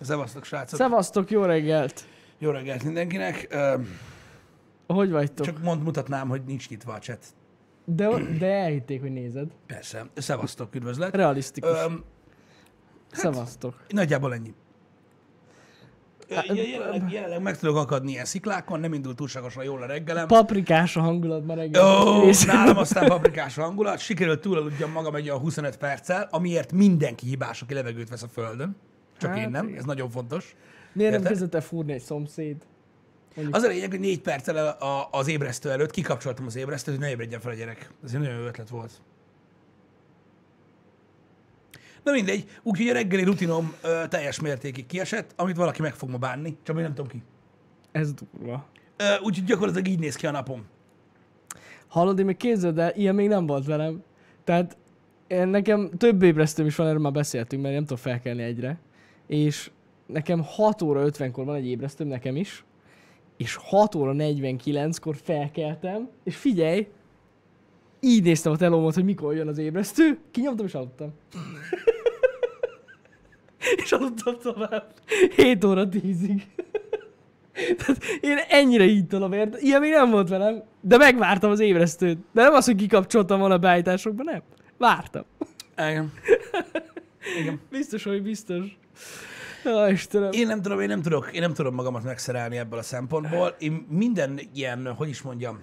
Szevasztok, srácok. Szevasztok, jó reggelt! Jó reggelt mindenkinek. Ö, Hogy vagytok? Csak mond, mutatnám, hogy nincs nyitva a chat. De, de elhitték, hogy nézed. Persze. Szevasztok, üdvözlet. Realisztikus. Ö, Szevasztok. nagyjából ennyi. Hát, Jelenleg, jelenleg meg tudok akadni ilyen sziklákon, nem indult túlságosan jól a reggelem. Paprikás a hangulat ma reggel. Ó, És- nálam aztán paprikás hangulat. Sikerült túlaludjam magam egy olyan 25 perccel, amiért mindenki hibás, aki levegőt vesz a földön. Csak Hát, én nem, ez nagyon fontos. Miért nem kezdett fúrni egy szomszéd? Mondjuk, Az a lényeg, hogy négy perccel el- a- az ébresztő előtt kikapcsoltam az ébresztőt, hogy ne ébredjen fel a gyerek. Ez egy nagyon jó ötlet volt. Na mindegy, úgyhogy a reggeli rutinom ö, teljes mértékig kiesett, amit valaki meg fog ma bánni, csak még nem tudom ki. ez durva. Úgyhogy gyakorlatilag így néz ki a napom. Hallod, én még képzeld el, ilyen még nem volt velem. Tehát én, nekem több ébresztőm is van, erről már beszéltünk, mert nem tudom felkelni egyre. És nekem 6 óra 50-kor van egy ébresztőm, nekem is. És 6 óra 49-kor felkeltem, és figyelj, így néztem a telómot, hogy mikor jön az ébresztő, kinyomtam és aludtam. és aludtam tovább. 7 óra 10-ig. Tehát én ennyire így a vért. Ilyen még nem volt velem, de megvártam az ébresztőt. De nem az, hogy kikapcsoltam volna a beállításokba, nem. Vártam. Igen. Igen. Biztos, hogy biztos. Ja, Istenem. Én nem tudom, én nem tudok, én nem tudom magamat megszerelni ebből a szempontból. Én minden ilyen, hogy is mondjam,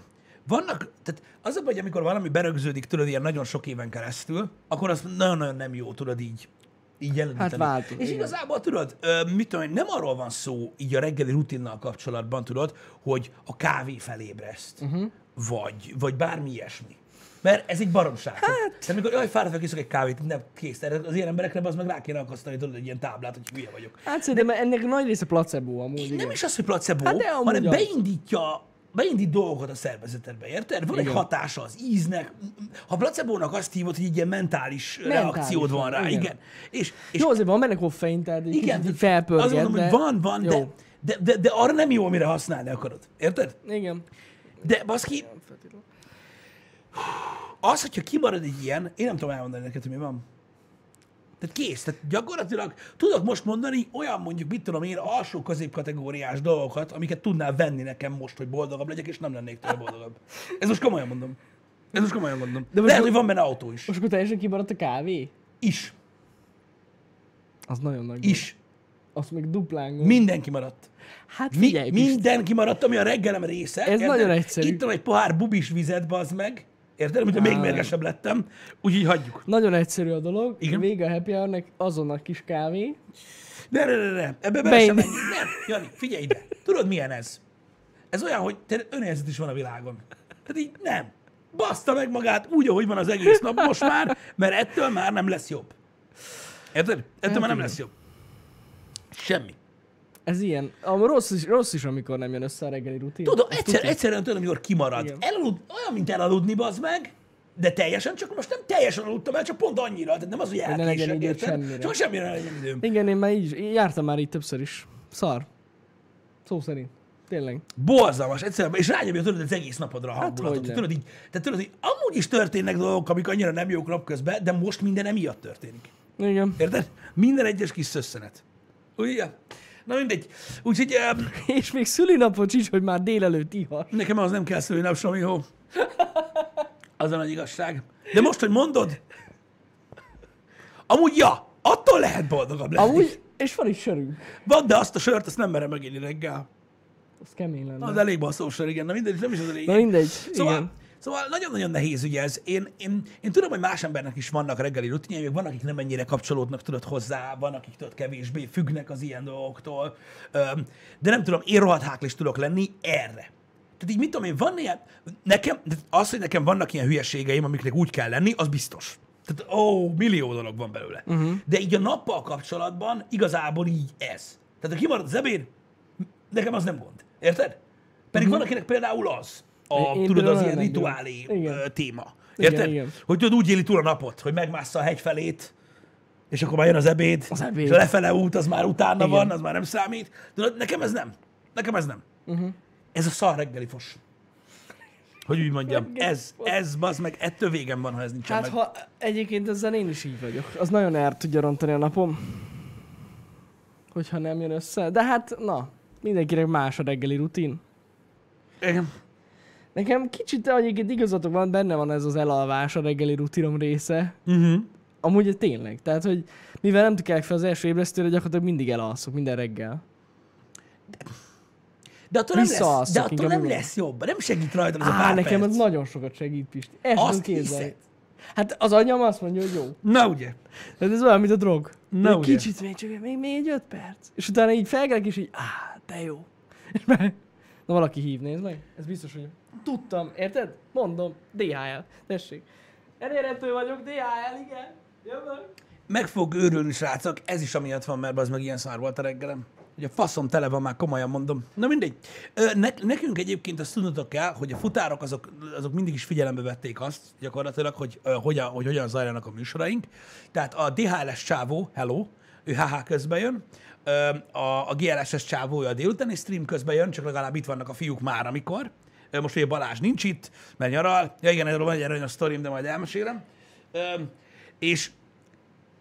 vannak, tehát az a baj, amikor valami berögződik, tudod, ilyen nagyon sok éven keresztül, akkor az nagyon-nagyon nem jó, tudod így, így jeleníteni. Hát változ, És igen. igazából tudod, mit tudom, nem arról van szó így a reggeli rutinnal kapcsolatban, tudod, hogy a kávé felébreszt, uh-huh. vagy, vagy bármi ilyesmi. Mert ez egy baromság. Hát... Tehát amikor jaj, fáradt vagyok, iszok egy kávét, nem kész. Tehát az ilyen emberekre az meg rá kéne akasztani, tudod, egy ilyen táblát, hogy hülye vagyok. Hát szerintem ennek nagy része placebo amúgy. Nem igen. is az, hogy placebo, Hát de hanem az. beindítja, beindít dolgokat a szervezetedbe, érted? Van egy Igen. hatása az íznek. Ha placebónak azt hívod, hogy egy ilyen mentális, mentális reakciód van rá, igen. igen. És, és Jó, azért van benne koffein, tehát egy igen, felpörget, azt mondom, de... hogy van, van, de, Jó. de, de, de, arra nem jó, amire használni akarod. Érted? Igen. De baszki, az, hogyha kimarad egy ilyen, én nem tudom elmondani neked, hogy mi van. Tehát kész. Tehát gyakorlatilag tudok most mondani olyan mondjuk, mit tudom én, alsó középkategóriás dolgokat, amiket tudnál venni nekem most, hogy boldogabb legyek, és nem lennék tőle boldogabb. Ez most komolyan mondom. Ez most komolyan mondom. De most Lehet, hogy van benne autó is. Most akkor teljesen kimaradt a kávé? Is. Az nagyon nagy. Is. Azt még duplán gond. Mindenki maradt. Hát Mi, figyelj, mindenki maradt, ami a reggelem része. Ez nagyon egyszerű. Ittam egy pohár bubis vizet, bazd meg. Érted? Mint még mérgesebb lettem. Úgyhogy hagyjuk. Nagyon egyszerű a dolog. Igen. Vége a happy hour azonnal kis kávé. Ne, ne, ne, ne. Ebbe bele sem. Nem, Jani, figyelj ide. Tudod, milyen ez? Ez olyan, hogy te önérzet is van a világon. Tehát így nem. Baszta meg magát úgy, ahogy van az egész nap most már, mert ettől már nem lesz jobb. Érted? Ettől már nem lesz jobb. Semmi. Ez ilyen. A rossz is, rossz is, amikor nem jön össze a reggeli rutin. Tudom, Azt egyszer, tudod. egyszerűen tudom, amikor kimarad. Igen. Elalud, olyan, mint elaludni, bazd meg, de teljesen, csak most nem teljesen aludtam el, csak pont annyira. Tehát nem az, hogy elkések, érted? semmire. Csak semmire ne legyen időm. Igen, én már így, én jártam már így többször is. Szar. Szó szerint. Tényleg. Borzalmas, egyszerűen, és rányomja tudod az egész napodra a Hát hangulatot. hogyne. tudod így, tehát tudod, hogy amúgy is történnek dolgok, amik annyira nem jók napközben, de most minden emiatt történik. Igen. Érted? Minden egyes kis szösszenet. Ugye? Na mindegy. Úgyhogy um, És még szülinapot is, hogy már délelőtt ihat. nekem az nem kell szülni nap, Somi, jó? Az a nagy igazság. De most, hogy mondod, amúgy ja, attól lehet boldogabb lenni. Amúgy, és van is sörünk. Van, de azt a sört, azt nem merem meginni reggel. Az kemény lenne. Az elég basszós sör, igen. Na mindegy, nem is az a lényeg. Na mindegy, Szóval, igen. Szóval nagyon-nagyon nehéz ugye ez. Én, én, én tudom, hogy más embernek is vannak reggeli rutinjai, van, akik nem ennyire kapcsolódnak tudod hozzá, van, akik tudod kevésbé függnek az ilyen dolgoktól. De nem tudom, én rohadt háklis tudok lenni erre. Tehát így mit tudom én, van ilyen, nekem, az, hogy nekem vannak ilyen hülyeségeim, amiknek úgy kell lenni, az biztos. Tehát, ó, millió dolog van belőle. Uh-huh. De így a nappal kapcsolatban igazából így ez. Tehát, ha kimarad az ebéd, nekem az nem gond. Érted? Pedig uh-huh. van, akinek például az a, Én tudod, az ilyen rituálé Igen. téma. Igen, Érted? igen. Hogy tudod, úgy éli túl a napot, hogy megmássza a hegy felét, és akkor már jön az ebéd, Az ebéd. és a lefele út, az már utána Igen. van, az már nem számít. Tudod, nekem ez nem. Nekem ez nem. Uh-huh. Ez a szar reggeli fos. Hogy úgy mondjam, ez, ez, bazd meg, ettől végem van, ha ez nincsen Hát meg. ha egyébként ezzel én is így vagyok. Az nagyon el tudja rontani a napom. hogyha nem jön össze. De hát, na, mindenkinek más a reggeli rutin. Igen. Nekem kicsit egyébként igazatok van, benne van ez az elalvás a reggeli rutinom része. Uh-huh. Amúgy tényleg. Tehát, hogy mivel nem tudják fel az első ébresztőre, gyakorlatilag mindig elalszok minden reggel. De attól nem, lesz, de attól nem lesz jobb. Nem segít rajtad az a Á, pár nekem perc. ez nagyon sokat segít, Pisti. Ezt Azt hiszed? Hát az anyám azt mondja, hogy jó. Na ugye. Tehát ez olyan, mint a drog. Na, ugye. kicsit még csak, még, még egy öt perc. És utána így felkelek, és így, á, de jó. És meg, na valaki hív, nézd meg. Ez biztos, hogy tudtam, érted? Mondom, DHL. Tessék. Elérhető vagyok, DHL, igen. Jövök. Meg fog őrülni, srácok. Ez is amiatt van, mert az meg ilyen szar volt a reggelem. Hogy a faszom tele van, már komolyan mondom. Na mindegy. Ne, nekünk egyébként azt tudnotok kell, hogy a futárok azok, azok mindig is figyelembe vették azt, gyakorlatilag, hogy, ö, hogyan, hogy hogyan zajlanak a műsoraink. Tehát a DHLS csávó, hello, ő HH közben jön, a, a GLSS csávó, ő a délutáni stream közben jön, csak legalább itt vannak a fiúk már, amikor. Most ugye Balázs nincs itt, mert nyaral. Ja igen, erről van egy aranyos sztorim, de majd elmesélem. És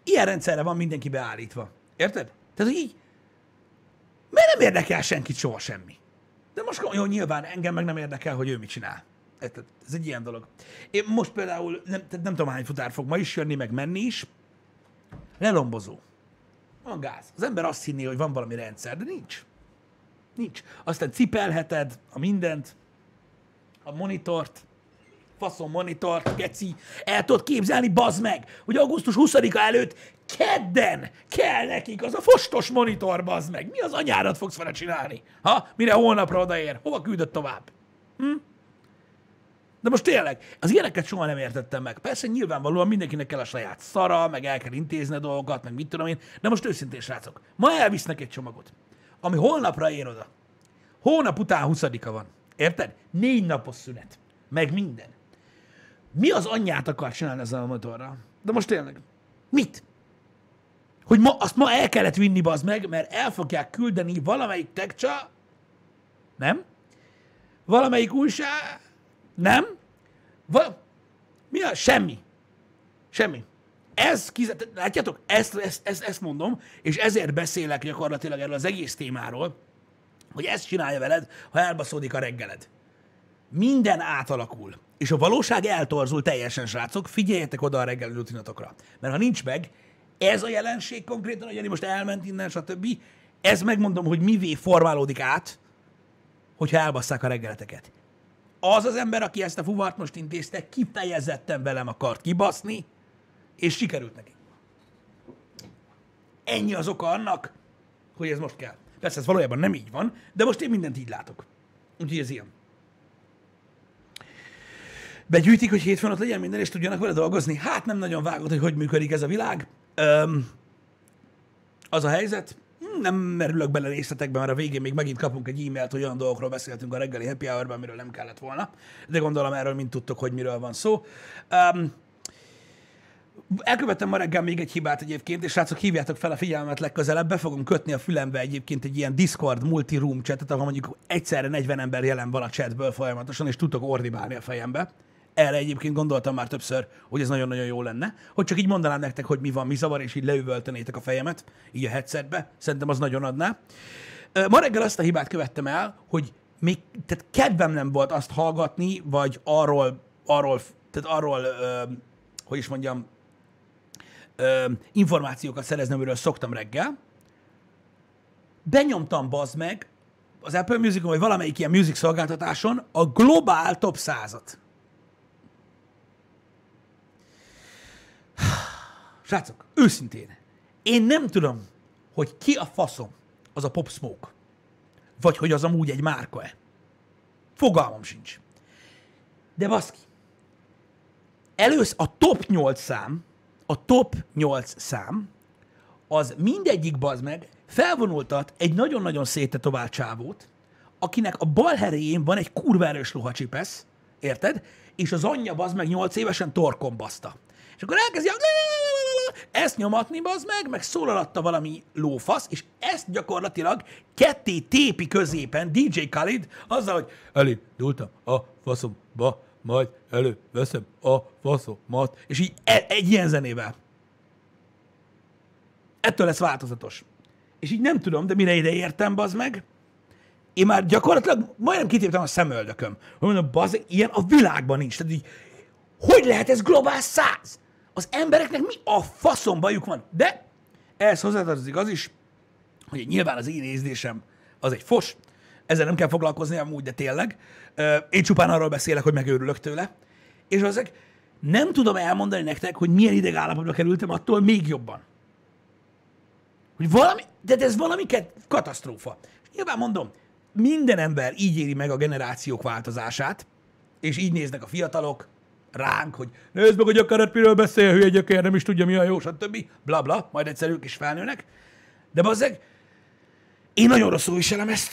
ilyen rendszerre van mindenki beállítva. Érted? Tehát, így, mert nem érdekel senkit soha semmi. De most jó, nyilván engem meg nem érdekel, hogy ő mit csinál. Érted? Ez egy ilyen dolog. Én most például nem, nem tudom hány futár fog ma is jönni, meg menni is. Lelombozó. Van gáz. Az ember azt hinné, hogy van valami rendszer, de nincs. Nincs. Aztán cipelheted a mindent, a monitort, faszom monitort, geci, el tudod képzelni, bazd meg, hogy augusztus 20-a előtt kedden kell nekik az a fostos monitor, bazd meg. Mi az anyárat fogsz vele csinálni? Ha? Mire holnapra odaér? Hova küldött tovább? Hm? De most tényleg, az ilyeneket soha nem értettem meg. Persze nyilvánvalóan mindenkinek kell a saját szara, meg el kell intézni a dolgokat, meg mit tudom én, de most őszintén srácok, ma elvisznek egy csomagot, ami holnapra ér oda. Hónap után 20-a van. Érted? Négy napos szünet. Meg minden. Mi az anyját akar csinálni ezzel a motorral? De most tényleg. Mit? Hogy ma, azt ma el kellett vinni, bazd meg, mert el fogják küldeni valamelyik tekcsa, nem? Valamelyik újság, nem? Va- Mi a? Semmi. Semmi. Ez, kizet, látjátok, ezt, ezt, ezt, ezt mondom, és ezért beszélek gyakorlatilag erről az egész témáról, hogy ezt csinálja veled, ha elbaszódik a reggeled. Minden átalakul. És a valóság eltorzul teljesen, srácok. Figyeljetek oda a reggeli rutinatokra. Mert ha nincs meg, ez a jelenség konkrétan, hogy Jani most elment innen, stb. Ez megmondom, hogy mivé formálódik át, hogyha elbasszák a reggeleteket. Az az ember, aki ezt a fuvart most intézte, kifejezetten velem akart kibaszni, és sikerült neki. Ennyi az oka annak, hogy ez most kell. Persze ez valójában nem így van, de most én mindent így látok. Úgyhogy ez ilyen. Begyűjtik, hogy hétfőn ott legyen minden, és tudjanak vele dolgozni. Hát nem nagyon vágod, hogy hogy működik ez a világ. Öm, az a helyzet, nem merülök bele részletekbe, mert a végén még megint kapunk egy e-mailt, hogy olyan dolgokról beszéltünk a reggeli happy hour amiről nem kellett volna. De gondolom erről mind tudtok, hogy miről van szó. Um, Elkövettem ma reggel még egy hibát egyébként, és srácok, hívjátok fel a figyelmet legközelebb, be fogom kötni a fülembe egyébként egy ilyen Discord multi-room chatet, ahol mondjuk egyszerre 40 ember jelen van a chatből folyamatosan, és tudtok ordibálni a fejembe. Erre egyébként gondoltam már többször, hogy ez nagyon-nagyon jó lenne, hogy csak így mondanám nektek, hogy mi van, mi zavar, és így leüvöltenétek a fejemet, így a headsetbe. Szerintem az nagyon adná. Ma reggel azt a hibát követtem el, hogy még, tehát kedvem nem volt azt hallgatni, vagy arról, arról, tehát arról, hogy is mondjam, ö, információkat szerezni, amiről szoktam reggel. Benyomtam bazd meg az Apple Musicon, vagy valamelyik ilyen music szolgáltatáson a globál top 100-at. Srácok, őszintén, én nem tudom, hogy ki a faszom az a Pop Smoke. Vagy hogy az amúgy egy márka-e. Fogalmam sincs. De baszki, elősz a top 8 szám, a top 8 szám, az mindegyik bazd meg felvonultat egy nagyon-nagyon széttetovált csávót, akinek a bal heréjén van egy kurva erős érted? És az anyja bazd meg 8 évesen torkon baszta. És akkor elkezdi ezt nyomatni, bazd meg, meg szól alatta valami lófasz, és ezt gyakorlatilag ketté tépi középen DJ Khalid azzal, hogy elindultam a faszomba, majd előveszem a faszomat, és így e- egy ilyen zenével. Ettől lesz változatos. és így nem tudom, de mire ide értem, bazd meg, én már gyakorlatilag majdnem kitéptem a szemöldököm. Hogy mondom, bazd, ilyen a világban nincs. Tehát így, hogy lehet ez globál száz? Az embereknek mi a faszom bajuk van? De ehhez hozzátartozik az is, hogy nyilván az én érzésem az egy fos, ezzel nem kell foglalkozni amúgy, de tényleg. Én csupán arról beszélek, hogy megőrülök tőle. És azok nem tudom elmondani nektek, hogy milyen idegállapotba kerültem attól még jobban. Hogy valami, de ez valami katasztrófa. És nyilván mondom, minden ember így éri meg a generációk változását, és így néznek a fiatalok ránk, hogy nézd meg, hogy a keret miről beszél, hülye gyökér, nem is tudja, mi a jó, stb. Bla, bla, majd egyszer ők is felnőnek. De bazzeg, én nagyon rosszul viselem ezt.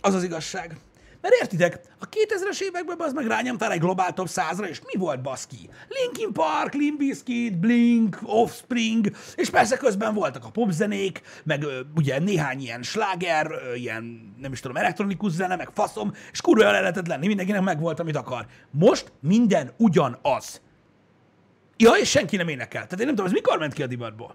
Az az igazság. Mert értitek, a 2000-es években az meg rányomtál egy globál top 100-ra, és mi volt baszki? Linkin Park, Limp Bizkit, Blink, Offspring, és persze közben voltak a popzenék, meg ö, ugye néhány ilyen sláger, ö, ilyen nem is tudom, elektronikus zene, meg faszom, és kurva el lehetett lenni, mindenkinek meg volt, amit akar. Most minden ugyanaz. Ja, és senki nem énekel. Tehát én nem tudom, ez mikor ment ki a divatból.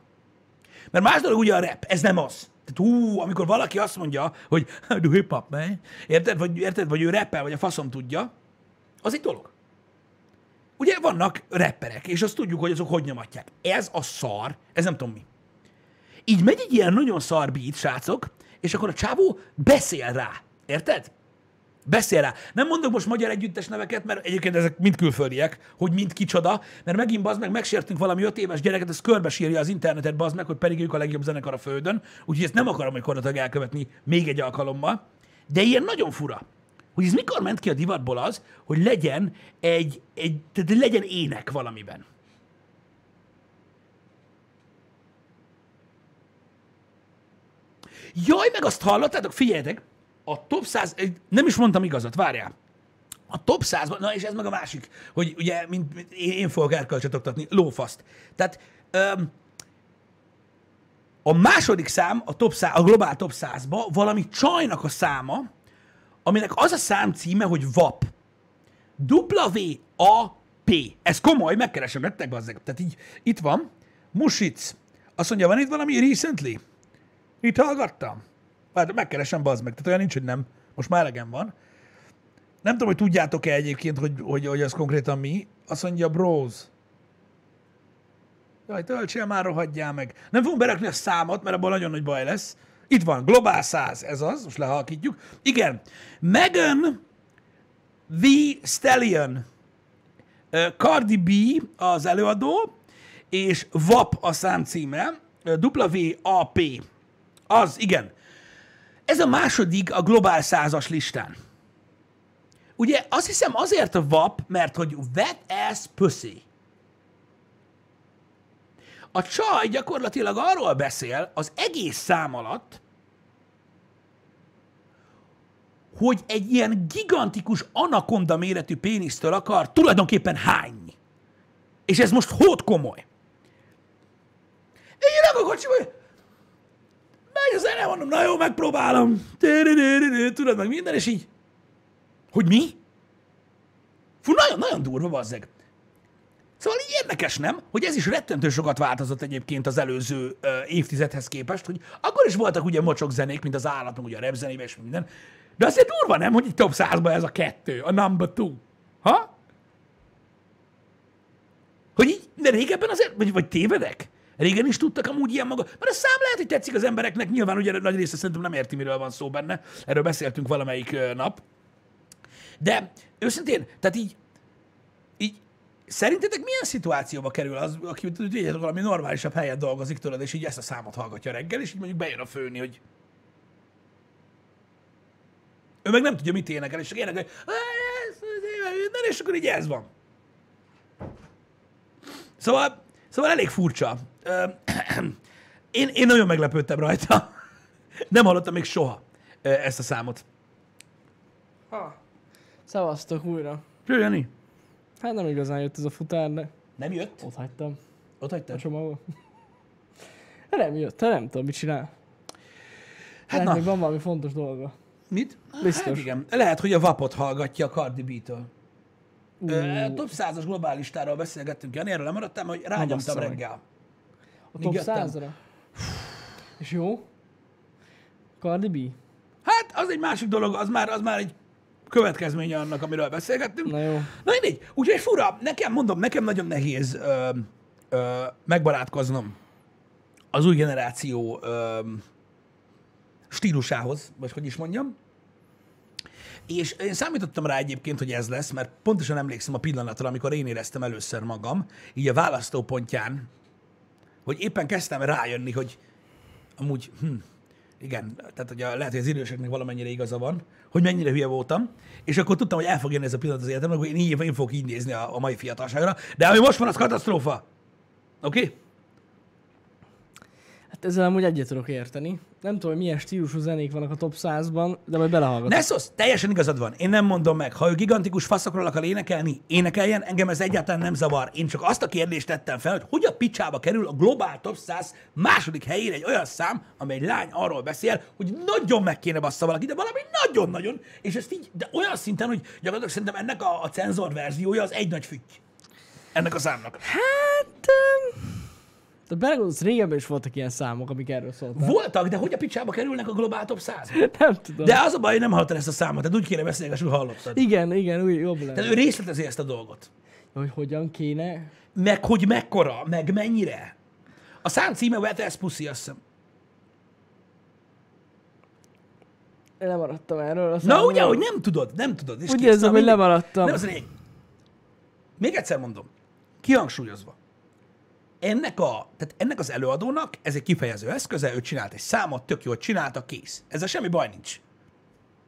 Mert más dolog ugye a rap, ez nem az. Tehát hú, amikor valaki azt mondja, hogy do hip hop, man. Érted? Vagy, érted? Vagy ő rappel, vagy a faszom tudja, az egy dolog. Ugye vannak rapperek, és azt tudjuk, hogy azok hogy nyomatják. Ez a szar, ez nem tudom mi. Így megy egy ilyen nagyon szar beat, srácok, és akkor a csávó beszél rá. Érted? Beszél rá. Nem mondok most magyar együttes neveket, mert egyébként ezek mind külföldiek, hogy mind kicsoda, mert megint bazd meg, megsértünk valami öt éves gyereket, ez körbesírja az internetet, bazd meg, hogy pedig ők a legjobb zenekar a földön, úgyhogy ezt nem akarom gyakorlatilag elkövetni még egy alkalommal. De ilyen nagyon fura, hogy ez mikor ment ki a divatból az, hogy legyen egy, egy tehát legyen ének valamiben. Jaj, meg azt hallottátok, figyeljetek, a top 100, nem is mondtam igazat, várjál. A top 100 na és ez meg a másik, hogy ugye, mint, mint én, én fogok erkölcsöt lófaszt. Tehát öm, a második szám, a, top 100, a globál top 100-ba valami csajnak a száma, aminek az a szám címe, hogy VAP. W-A-P. Ez komoly, megkeresem nektek, bazzeg. Tehát így, itt van. Music. Azt mondja, van itt valami recently? Itt hallgattam. Hát megkeresem, bazd meg. Tehát olyan nincs, hogy nem. Most már elegem van. Nem tudom, hogy tudjátok-e egyébként, hogy, hogy, hogy az konkrétan mi. Azt mondja, bros. Jaj, töltsél már, rohadjál meg. Nem fogunk berakni a számot, mert abból nagyon nagy baj lesz. Itt van, Globál 100, ez az, most lehalkítjuk. Igen, Megan The Stallion, Cardi B az előadó, és VAP a szám címe, W-A-P. Az, igen. Ez a második a globál százas listán. Ugye azt hiszem azért a VAP, mert hogy wet ass pussy. A csaj gyakorlatilag arról beszél az egész szám alatt, hogy egy ilyen gigantikus anakonda méretű pénisztől akar tulajdonképpen hányni. És ez most hót komoly. Én a kocsiba, megy a zene, mondom, na jó, megpróbálom. Tudod meg minden, és így, hogy mi? Fú, nagyon, nagyon durva, bazzeg. Szóval így érdekes, nem? Hogy ez is rettentő sokat változott egyébként az előző ö, évtizedhez képest, hogy akkor is voltak ugye mocsok zenék, mint az állat, meg ugye a rap zenébe és minden. De azért durva, nem, hogy itt top 100 ez a kettő, a number two. Ha? Hogy így, de régebben azért, vagy, vagy tévedek? Régen is tudtak amúgy ilyen maga. Mert a szám lehet, hogy tetszik az embereknek, nyilván ugye nagy része szerintem nem érti, miről van szó benne. Erről beszéltünk valamelyik nap. De őszintén, tehát így, így szerintetek milyen szituációba kerül az, aki tudjátok, valami normálisabb helyen dolgozik tőled, és így ezt a számot hallgatja reggel, és így mondjuk bejön a főni, hogy ő meg nem tudja, mit énekel, és énekel, hogy "Ez, ez, minden, és akkor így ez van. Szóval, szóval elég furcsa. Én, én nagyon meglepődtem rajta. Nem hallottam még soha ezt a számot. Ha. Szevasztok újra. Jó, Jani? Hát nem igazán jött ez a futár, de Nem jött? ott hagytam Ott a hagytad? csomagba. De nem jött, hát nem tudom, mit csinál. Hát Hát na, még van valami fontos dolga. mit? Biztos. Hát igen. Lehet, hogy a vapot hallgatja a Cardi B-től. Ö, Top 100-as globálistáról beszélgettünk, Jani, erről lemaradtam, hogy meg. reggel. a top jöttem. 100-ra? És jó? Cardi B? Hát, az egy másik dolog, az már, az már egy következménye annak, amiről beszélgettünk. Na jó. Na mindegy. Úgyhogy fura, nekem mondom, nekem nagyon nehéz ö, ö, megbarátkoznom az új generáció ö, stílusához, vagy hogy is mondjam. És én számítottam rá egyébként, hogy ez lesz, mert pontosan emlékszem a pillanatra, amikor én éreztem először magam, így a választópontján, hogy éppen kezdtem rájönni, hogy amúgy, hm, igen, tehát hogy a, lehet, hogy az időseknek valamennyire igaza van, hogy mennyire hülye voltam, és akkor tudtam, hogy el fog jönni ez a pillanat az életemben, hogy én, így, én fogok így nézni a, a mai fiatalságra, de ami most van, az katasztrófa. Oké? Okay? Hát ezzel amúgy egyet tudok érteni. Nem tudom, hogy milyen stílusú zenék vannak a top 100-ban, de majd belehallgatok. Nessos, teljesen igazad van. Én nem mondom meg. Ha ő gigantikus faszokról akar énekelni, énekeljen, engem ez egyáltalán nem zavar. Én csak azt a kérdést tettem fel, hogy hogy a picsába kerül a Global Top 100 második helyére egy olyan szám, amely egy lány arról beszél, hogy nagyon meg kéne bassza valaki, de valami nagyon-nagyon, és ezt így, de olyan szinten, hogy gyakorlatilag szerintem ennek a, a cenzor verziója az egy nagy fütty. Ennek a számnak. Hát... Um... De belegondolsz, régebben is voltak ilyen számok, amik erről szóltak. Voltak, de hogy a picsába kerülnek a Global Top 100 Nem tudom. De az a baj, hogy nem hallottad ezt a számot, tehát úgy kéne beszélni, hogy hallottad. Igen, igen, úgy jobb lenne. Tehát ő részletezi ezt a dolgot. Hogy hogyan kéne? Meg hogy mekkora, meg mennyire. A szám címe Wet Ass Pussy, azt hiszem. Én lemaradtam erről. A Na ugye, hogy nem tudod, nem tudod. És Úgy érzem, hogy lemaradtam. Nem az lényeg. Még egyszer mondom, kihangsúlyozva. Ennek, a, tehát ennek az előadónak ez egy kifejező eszköze, ő csinált egy számot, tök jól csinálta, kész. Ezzel semmi baj nincs.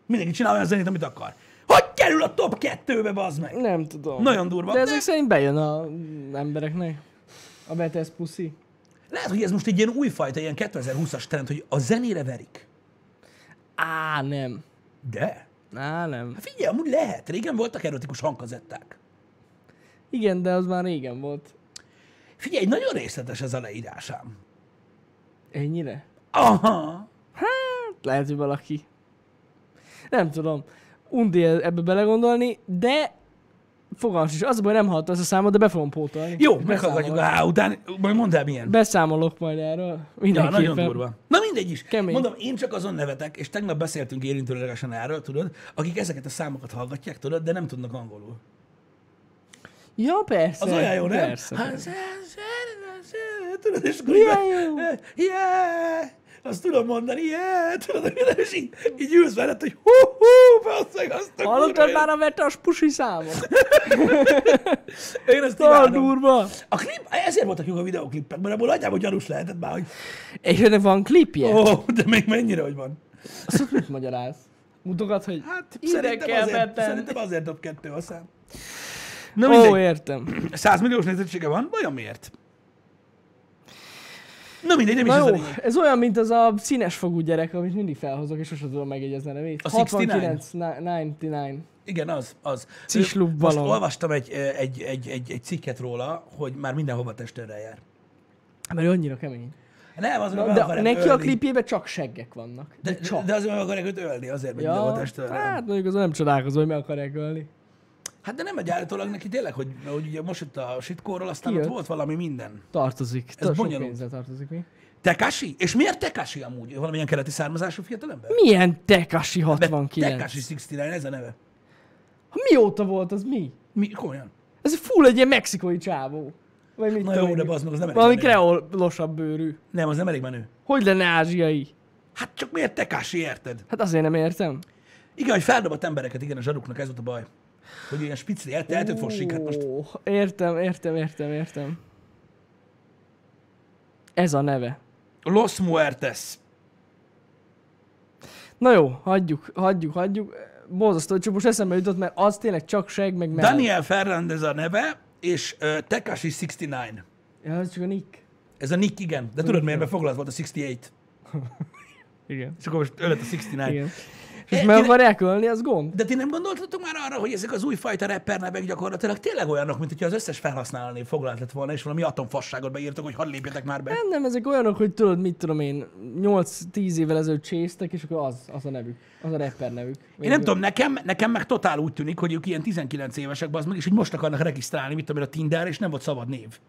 Mindenki csinál olyan zenét, amit akar. Hogy kerül a top kettőbe, bazd meg? Nem tudom. Nagyon durva. De De ezek szerint bejön a embereknek. A Betes Pussy. Lehet, hogy ez most egy ilyen újfajta, ilyen 2020-as trend, hogy a zenére verik. Á, nem. De? Á, nem. Hát figyelj, amúgy lehet. Régen voltak erotikus hangkazetták. Igen, de az már régen volt. Figyelj, nagyon részletes ez a leírásám. Ennyire? Aha. Hát, lehet, hogy valaki. Nem tudom. Undi ebbe belegondolni, de fogalmas is. Az a baj, nem hallottam ezt a számot, de be fogom pótolni. Jó, meghallgatjuk a. H után, majd mondd el milyen. Beszámolok majd erről. Ja, nagyon durva. Na mindegy is. Kemény. Mondom, én csak azon nevetek, és tegnap beszéltünk érintőlegesen erről, tudod, akik ezeket a számokat hallgatják, tudod, de nem tudnak angolul. Ja, persze. Az olyan jó, nem? Persze. Hát, persze. Tudod, és akkor így- jó. Yeah! Azt tudom mondani, yeah! Tudod, és így, így ülsz veled, hogy hú, hú, basszeg, azt a Hallottad már a vetas pusi számot? Én ezt imádom. durva. A klip, ezért voltak jók a videóklipek, mert abból nagyjából gyanús lehetett már, hogy És ennek van klipje? ó, oh, de még mennyire, hogy van. Azt mit magyaráz? Mutogat, hogy Hát ide szerintem kell azért, betenni. szerintem azért dob kettő a szám. Na Ó, értem. 100 milliós nézettsége van, vajon miért? Na mindegy, nem is Na ez a jó, ez olyan, mint az a színes fogú gyerek, amit mindig felhozok, és sosem tudom megjegyezni a nevét. A 69, na- 99. Igen, az, az. Cislub Most olvastam egy, egy, egy, egy, egy cikket róla, hogy már mindenhova testőrrel jár. Mert annyira kemény. Nem, az, Na, de neki a ölni. klipjében csak seggek vannak. De, De, csak. de azért meg akarják őt ölni, azért mindenhova ja, testőrrel. hát mondjuk azon nem csodálkozom, hogy meg akarják ölni. Hát de nem egy állítólag neki tényleg, hogy, hogy ugye most jött a sitkóról, aztán Kijött. ott volt valami minden. Tartozik. Ez bonyolult. tartozik mi? Tekashi? És miért Tekashi amúgy? Valamilyen keleti származású fiatalember? Milyen Tekashi De 69? Tekashi 69, ez a neve. Mióta volt az mi? Mi? Komolyan? Ez full egy ilyen mexikói csávó. Vagy mit Na jó, de bazd meg, az nem elég Valami menő. kreolosabb bőrű. Nem, az nem elég menő. Hogy lenne ázsiai? Hát csak miért Tekashi, érted? Hát azért nem értem. Igen, hogy feldobott embereket, igen, a zsaruknak ez volt a baj. Hogy ilyen spicli, el, el tud fossik, hát most Értem, értem, értem, értem. Ez a neve. Los Muertes. Na jó, hagyjuk, hagyjuk, hagyjuk. Borzasztó, csak most eszembe jutott, mert az tényleg csak seg, meg mell. Daniel Fernández a neve, és uh, Tekashi 69. Ja, ez csak a Nick. Ez a nick, igen. De tudod miért, mert foglalt volt a 68. Igen. És akkor most ölött a 69. Igen. És meg akarják ölni, az gond? De ti nem gondoltatok már arra, hogy ezek az újfajta rapper nevek gyakorlatilag tényleg olyanok, mint hogyha az összes felhasználó név foglalt lett volna, és valami atomfasságot beírtak, hogy hadd lépjetek már be. Nem, nem, ezek olyanok, hogy tudod, mit tudom én, 8-10 évvel ezelőtt csésztek, és akkor az, az a nevük. Az a rapper nevük. Én nem tudom, nekem, nekem meg totál úgy tűnik, hogy ők ilyen 19 évesek, az meg, és hogy most akarnak regisztrálni, mit tudom én, a Tinder, és nem volt szabad név.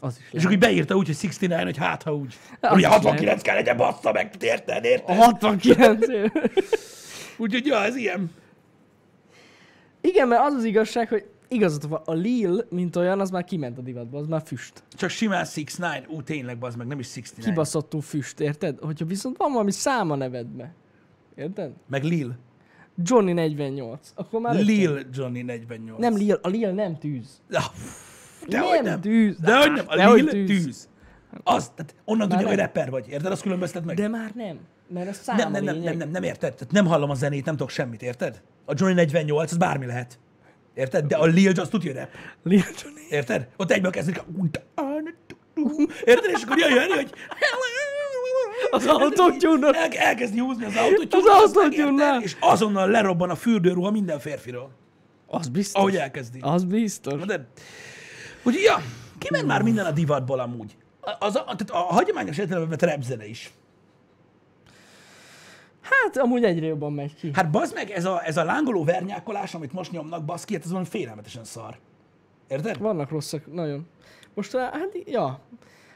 Az is És akkor beírta úgy, hogy 69, hogy hát ha úgy. Az Ugye is 69 kell legyen, bassza meg, érted, A érted? 69 év. Úgyhogy ja, ez ilyen. Igen, mert az az igazság, hogy igazatok van, a Lil, mint olyan, az már kiment a divatba, az már füst. Csak simán 69, ú, tényleg, bazd meg, nem is 69. Kibaszottul füst, érted? Hogyha viszont van valami szám a nevedbe, érted? Meg Lil. Johnny 48, akkor már... Lil Johnny 48. Nem Lil, a Lil nem tűz. Ah, De nem, tűz. De hogy nem. A Dehogy Lil tűz. Az, tehát onnan tudja, hogy rapper vagy. Érted? Azt különböztet meg. De már nem, mert a szám nem, nem, nem, nem, nem, nem, érted? Tehát nem hallom a zenét, nem tudok semmit, érted? A Johnny 48, az bármi lehet. Érted? De a Lil az tudja rap. Lil Johnny. Érted? Ott egyből kezdődik a... Érted? És akkor jön jönni, hogy... Az autotune El, elkezdi húzni az autót, Az autotune-nál. és azonnal lerobban a fürdőruha minden férfiról. Az biztos. Ahogy elkezdi. Az biztos. De, úgyhogy, ja, kiment már minden a divatból amúgy. Az, a, tehát a hagyományos értelemben vett rap zene is. Hát amúgy egyre jobban megy ki. Hát bazd meg, ez a, ez a lángoló vernyákolás, amit most nyomnak, baszki, hát ez valami félelmetesen szar. Érted? Vannak rosszak, nagyon. Most, hát, ja.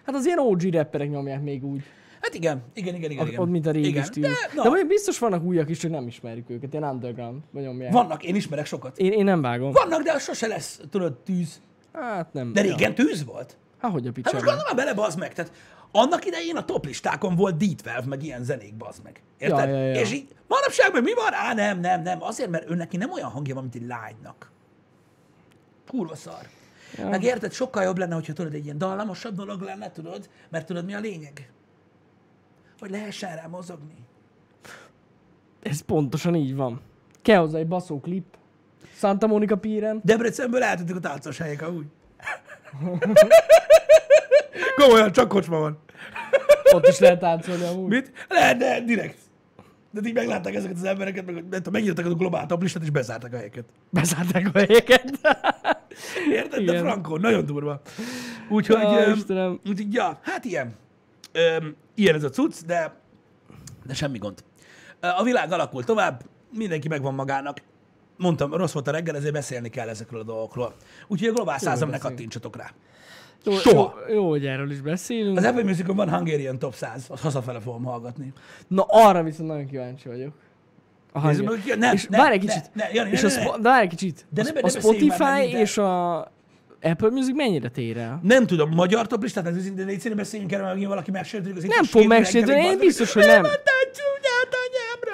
Hát az ilyen OG rapperek nyomják még úgy. Hát igen, igen, igen, igen. Igen. ott, mint a régi igen. stílus. De, De, na, mondjuk biztos vannak újak is, csak nem ismerjük őket. Ilyen underground, vagy nyomják. vannak, én ismerek sokat. Én, én nem vágom. Vannak, de az sose lesz, tudod, tűz. Hát nem. De régen tűz volt. Hát hogy a Hát most gondolj már bele, bazd meg. Tehát annak idején a top listákon volt D12, meg ilyen zenék, bazd meg. Érted? Ja, ja, ja. És így manapság meg mi van? Á, nem, nem, nem. Azért, mert ő neki nem olyan hangja van, mint egy lánynak. Kurva szar. Ja. Meg érted, sokkal jobb lenne, hogyha tudod, egy ilyen dallamosabb dolog lenne, tudod? Mert tudod, mi a lényeg? Hogy lehessen rá mozogni. Ez pontosan így van. Kell hozzá egy baszó klip. Santa Monica Piren. Debrecenből eltettük a táncos helyek, amúgy. Komolyan, csak kocsma van. Ott is lehet táncolni amúgy. Mit? Lehet, de direkt. De így meglátták ezeket az embereket, meg nem tudom, megírtak a globál top listát, és bezárták a helyeket. Bezárták a helyeket. Érted? De Igen. frankó, nagyon durva. Úgyhogy, öm, Istenem. úgyhogy ja, hát ilyen. Öm, ilyen ez a cucc, de, de semmi gond. A világ alakul tovább, mindenki megvan magának. Mondtam, rossz volt a reggel, ezért beszélni kell ezekről a dolgokról. Úgyhogy a globál százam ne kattintsatok rá. Jó, Soha. Jó, jó, hogy erről is beszélünk. Az Apple Musicon van Hungarian Top 100, azt hazafele fogom hallgatni. Na arra viszont nagyon kíváncsi vagyok. A hangja. nem, és nem, várj egy ne, kicsit. ne, Jani, és ne, a, ne, ne. De várj egy kicsit. De a, ne- a ne Spotify de- és a Apple Music mennyire tér el? Nem tudom, magyar top listát, ez őszintén légy színe beszéljünk erről, megint valaki megsértődik. Az Nem a fog megsértődni, én biztos, hogy nem.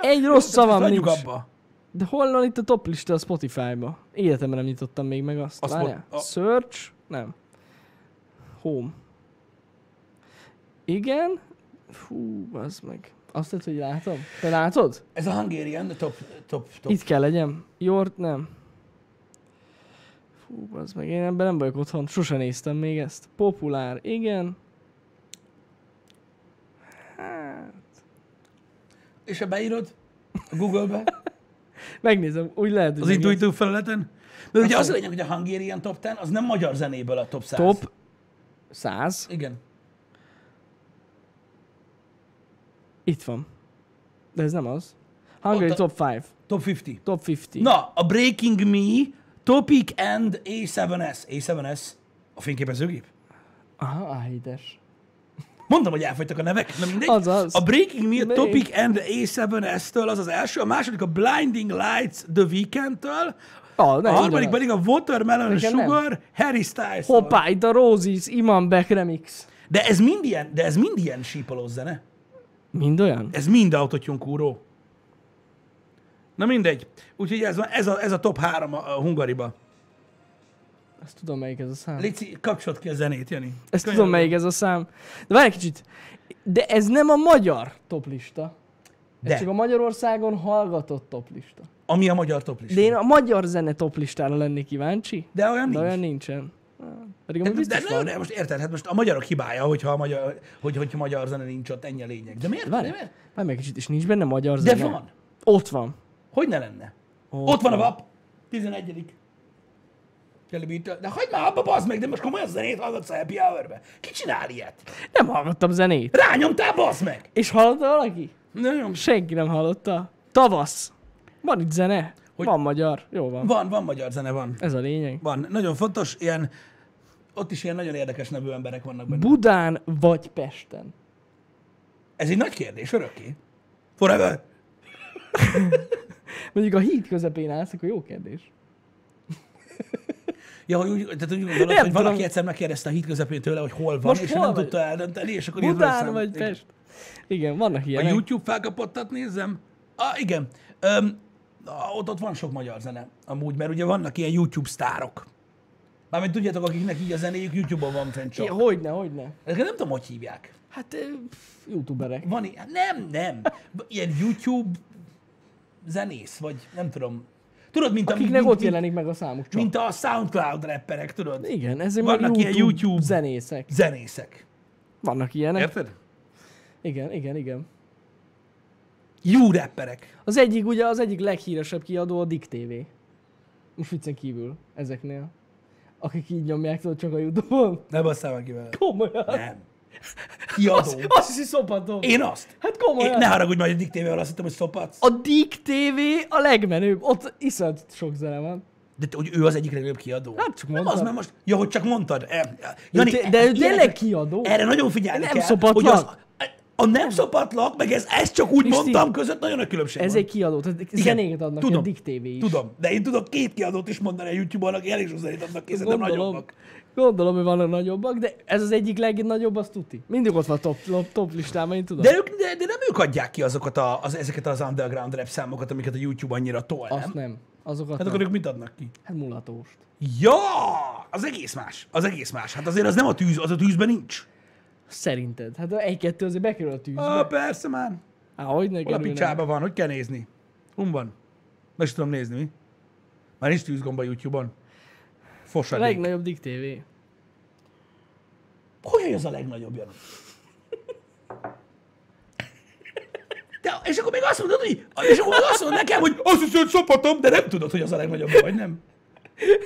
Egy rossz szavam nincs. abba. De hol van itt a top lista a Spotify-ba? Életemben nem nyitottam még meg azt. Azt Várjál. a- Search? Nem. Home. Igen. Fú, az meg. Azt lehet, hogy látom. Te látod? Ez a Hungarian, top, top, top. Itt kell legyen. Jort nem. Fú, az meg. Én ebben nem vagyok otthon. Sose néztem még ezt. Populár. Igen. Hát. És ha beírod Google-be, Megnézem. Úgy lehet, hogy az intuitív felületen, mert ugye az a lényeg, hogy a Hungarian top 10, az nem magyar zenéből a top 100. Top 100. Igen. Itt van. De ez nem az. Hungary Ott a- Top 5. Top 50. Top 50. Na, a Breaking Me, Topic and A7S. A7S? A fényképezőgép? Aha, áhítes. Mondtam, hogy elfogytak a nevek, nem mindegy. Azaz. A Breaking Me, a Még. Topic and A7S-től az az első, a második a Blinding Lights The Weekend-től, Ah, ne, a harmadik pedig a Watermelon nem. Sugar Harry styles Hoppá, itt a Roses, Iman Beck remix. De ez mind ilyen, de ez mind ilyen sípolós zene. Mind olyan? Ez mind autotune kúró. Na mindegy. Úgyhogy ez, van, ez, a, ez a top három a, a Hungariba. Ezt tudom, melyik ez a szám. Léci, kapcsolt ki a zenét, Jani. Ezt Könyörgöm. tudom, melyik ez a szám. De várj egy kicsit. De ez nem a magyar toplista. Ez De. csak a Magyarországon hallgatott toplista. Ami a magyar top lista. De én a magyar zene toplistára lennék kíváncsi. De olyan De nincs. olyan nincsen. Ah, Pedig De, de, de, van. de, most érted, hát most a magyarok hibája, hogyha a magyar, hogy, hogyha magyar zene nincs ott, ennyi a lényeg. De miért? Várj, De, várj meg kicsit, és nincs benne magyar de zene. van. Ott van. Hogy ne lenne? Ott, Ott van a VAP. 11. Beatle. De hagyd már abba, bazd meg, de most komolyan zenét hallgatsz a Happy Hour-be. Ki csinál ilyet? Nem hallgattam zenét. Rányomtál, bazd meg! És hallotta valaki? Nagyon. Senki nem hallotta. Tavasz. Van itt zene. Hogy... Van magyar. Jó van. Van, van magyar zene, van. Ez a lényeg. Van. Nagyon fontos, ilyen ott is ilyen nagyon érdekes nevű emberek vannak benne. Budán vagy Pesten? Ez egy nagy kérdés, örökké. Forever. Mondjuk a híd közepén állsz, akkor jó kérdés. Ja, hogy úgy, tehát úgy gondolod, Nem hogy valaki tudom. egyszer megkérdezte a híd közepén tőle, hogy hol van, Most és hol nem vagy? tudta eldönteni, és akkor Budán vagy Igen. Pest? Igen, vannak A ilyenek. YouTube felkapottat nézem. Ah, igen. Öm, ott, ott van sok magyar zene, amúgy, mert ugye vannak ilyen YouTube sztárok. Mármint tudjátok, akiknek így a zenéjük YouTube-on van fent csak. Hogyne, hogyne. Ezeket nem tudom, hogy hívják. Hát, youtuberek. Van ilyen, nem, nem. Ilyen YouTube zenész, vagy nem tudom. Tudod, mint a, Akiknek mint, ott mint, jelenik meg a számuk csak. mint a Soundcloud rapperek, tudod? Igen, ezek Vannak meg ilyen YouTube, YouTube- zenészek. Zenészek. Vannak ilyenek. Érted? Igen, igen, igen. Jó rapperek. Az egyik, ugye az egyik leghíresebb kiadó a Dick TV. Most viccen kívül ezeknél. Akik így nyomják, tudod, csak a Youtube-on. Ne basszál meg ki vele. Komolyan. Nem. Kiadó. Azt, azt hiszi szopató. Én azt. Hát Én, komolyan. ne haragudj, majd a Dick TV-vel azt hittem, hogy szopatsz. A Dick TV a legmenőbb. Ott iszonyat sok zene van. De hogy ő az egyik legnagyobb kiadó? Hát csak Nem mondtam. az, mert most... Ja, hogy csak mondtad. Jani, de, de ő tényleg kiadó. Erre nagyon figyelni Nem kell, szopatlak. hogy az, a nem szopatlak, meg ez, ez csak úgy Pisti, mondtam között, nagyon nagy különbség Ez van. egy kiadó, tehát zenéket adnak, tudom, a Dick TV is. Tudom, de én tudok két kiadót is mondani a YouTube-on, aki elég sok zenét adnak ki, szerintem nagyobbak. Gondolom, hogy vannak nagyobbak, de ez az egyik legnagyobb, az tuti. Mindig ott van top, top, top listában, én tudom. De, ők, de, de nem ők adják ki azokat a, az, ezeket az underground rap számokat, amiket a YouTube annyira tol, nem? Azt nem. Azokat Hát nem. akkor ők mit adnak ki? Hát mulatóst. Ja! Az egész más. Az egész más. Hát azért az nem a tűz, az a tűzben nincs. Szerinted? Hát egy-kettő azért bekerül a tűzbe. Ah, persze már. Há, hogy ne Hol a picsába van? Hogy kell nézni? Hon van? Meg is tudom nézni, mi? Már nincs tűzgomb a YouTube-on. A Fosadék. legnagyobb Dick TV. Hogy az a legnagyobb, Janu? De, és akkor még azt mondod, hogy, és akkor még azt mondod nekem, hogy azt hogy szopatom, de nem tudod, hogy az a legnagyobb, vagy nem?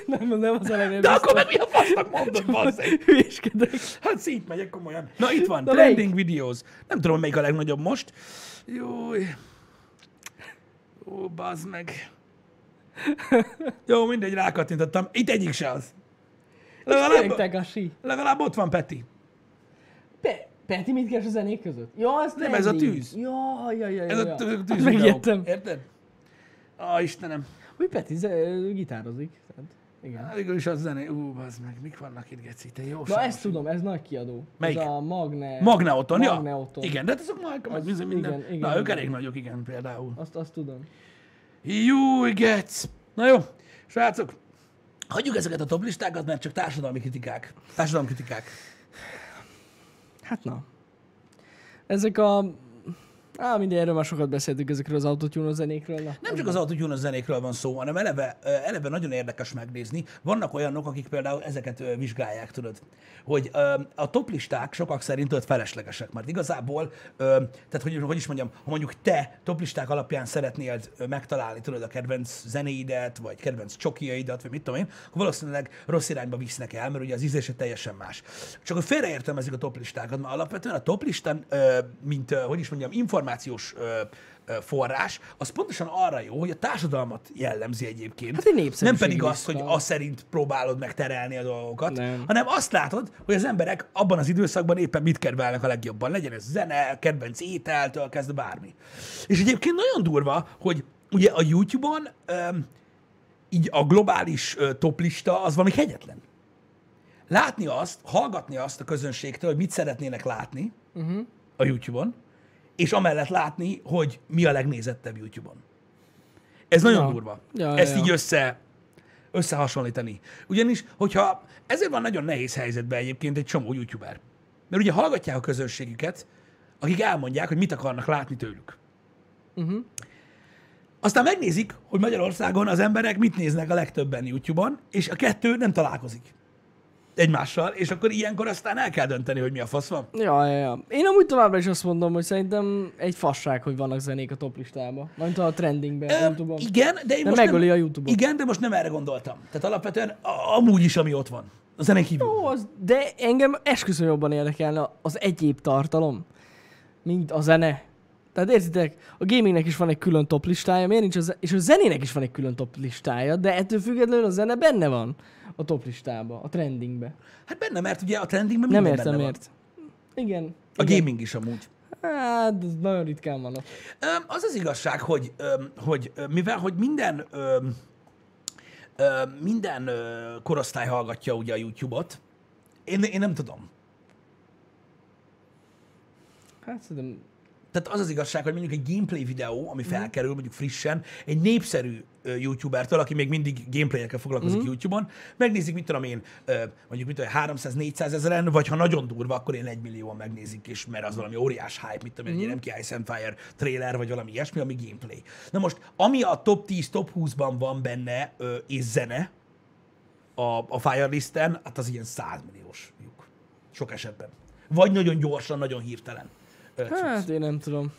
Nem, nem az a legnagyobb. De akkor meg mi a fasznak mondod, basszeg? Hülyéskedek. Hát szép megyek komolyan. Na itt van, Na, trending videos. Nem tudom, melyik a legnagyobb most. Júj. Ó, bazd meg. Jó, mindegy, rákattintottam. Itt egyik se az. Legalább, Takashi. legalább ott van Peti. Pe- Peti mit keres a zenék között? Ja, az Nem, ez a tűz. Ja, ja, ja, ja. Ez a tű- Hát tűz Megijedtem. videó. Érted? Á, Istenem. Hogy Peti gitározik. Tehát, igen. Hát is az zené. Ú, bazd meg, mik vannak itt, Geci, te jó Na ezt tudom, ez nagy kiadó. Melyik? Ez a Magne... Magneoton, ja? Magneoton. Igen, de hát azok már meg minden, igen, igen, Na, ők elég nagyok, igen, például. Azt, azt tudom. Júj, gec! Na jó, srácok, hagyjuk ezeket a top listákat, mert csak társadalmi kritikák. Társadalmi kritikák. Hát na. Ezek a... Á, mindegy, erről már sokat beszéltünk ezekről az autotune zenékről. Na. Nem csak az autotune zenékről van szó, hanem eleve, eleve nagyon érdekes megnézni. Vannak olyanok, akik például ezeket vizsgálják, tudod. Hogy a top listák sokak szerint ott feleslegesek, mert igazából, tehát hogy, hogy is mondjam, ha mondjuk te top listák alapján szeretnél megtalálni, tudod, a kedvenc zenéidet, vagy kedvenc csokiaidat, vagy mit tudom én, akkor valószínűleg rossz irányba visznek el, mert ugye az ízlése teljesen más. Csak hogy félreértelmezik a top listákat, mert alapvetően a top listán, ö, mint, hogy is mondjam, információs ö, ö, forrás, az pontosan arra jó, hogy a társadalmat jellemzi egyébként. Hát egy nem pedig azt, hogy azt szerint próbálod meg terelni a dolgokat, Nem. hanem azt látod, hogy az emberek abban az időszakban éppen mit kedvelnek a legjobban. Legyen ez zene, kedvenc ételtől kezdve bármi. És egyébként nagyon durva, hogy ugye a YouTube-on öm, így a globális ö, toplista az valami hegyetlen. Látni azt, hallgatni azt a közönségtől, hogy mit szeretnének látni uh-huh. a YouTube-on, és amellett látni, hogy mi a legnézettebb YouTube-on. Ez nagyon Ja. durva. Ja, Ezt ja. így össze, összehasonlítani. Ugyanis, hogyha ezért van nagyon nehéz helyzetben egyébként egy csomó YouTuber. Mert ugye hallgatják a közönségüket, akik elmondják, hogy mit akarnak látni tőlük. Uh-huh. Aztán megnézik, hogy Magyarországon az emberek mit néznek a legtöbben YouTube-on, és a kettő nem találkozik egymással, és akkor ilyenkor aztán el kell dönteni, hogy mi a fasz van. Ja, ja, ja. Én amúgy továbbra is azt mondom, hogy szerintem egy fasság, hogy vannak zenék a top listában. Mint a trendingben, Ö, YouTube-on. igen, de én De most megöli nem, a YouTube-ot. Igen, de most nem erre gondoltam. Tehát alapvetően a- amúgy is, ami ott van. A zenén kívül. Jó, az, de engem esküszöm jobban érdekelne az egyéb tartalom, mint a zene. Tehát értitek, a gamingnek is van egy külön top listája, miért nincs a ze- és a zenének is van egy külön top listája, de ettől függetlenül a zene benne van a top listába, a trendingbe. Hát benne, mert ugye a trendingben Nem minden értem benne miért. Igen. A igen. gaming is amúgy. Hát, nagyon ritkán van ott. Öm, Az az igazság, hogy, hogy mivel, hogy minden, minden korosztály hallgatja ugye a YouTube-ot, én, én nem tudom. Hát szerintem Tehát az az igazság, hogy mondjuk egy gameplay videó, Mhm. ami felkerül mondjuk frissen, egy népszerű youtubertől, aki még mindig gameplayekkel foglalkozik Mhm. YouTube-on, megnézik, mit tudom én, mondjuk mit tudom, 300-400 ezeren, vagy ha nagyon durva, akkor én egy millióan megnézik, és mert az valami óriás hype, mit tudom én, Mhm. egy MKI Sunfire trailer, vagy valami ilyesmi, ami gameplay. Na most, ami a top 10, top 20-ban van benne, és zene, a, a Fire Listen, hát az ilyen 100 milliós lyuk. Sok esetben. Vagy nagyon gyorsan, nagyon hirtelen. Hát én nem tudom.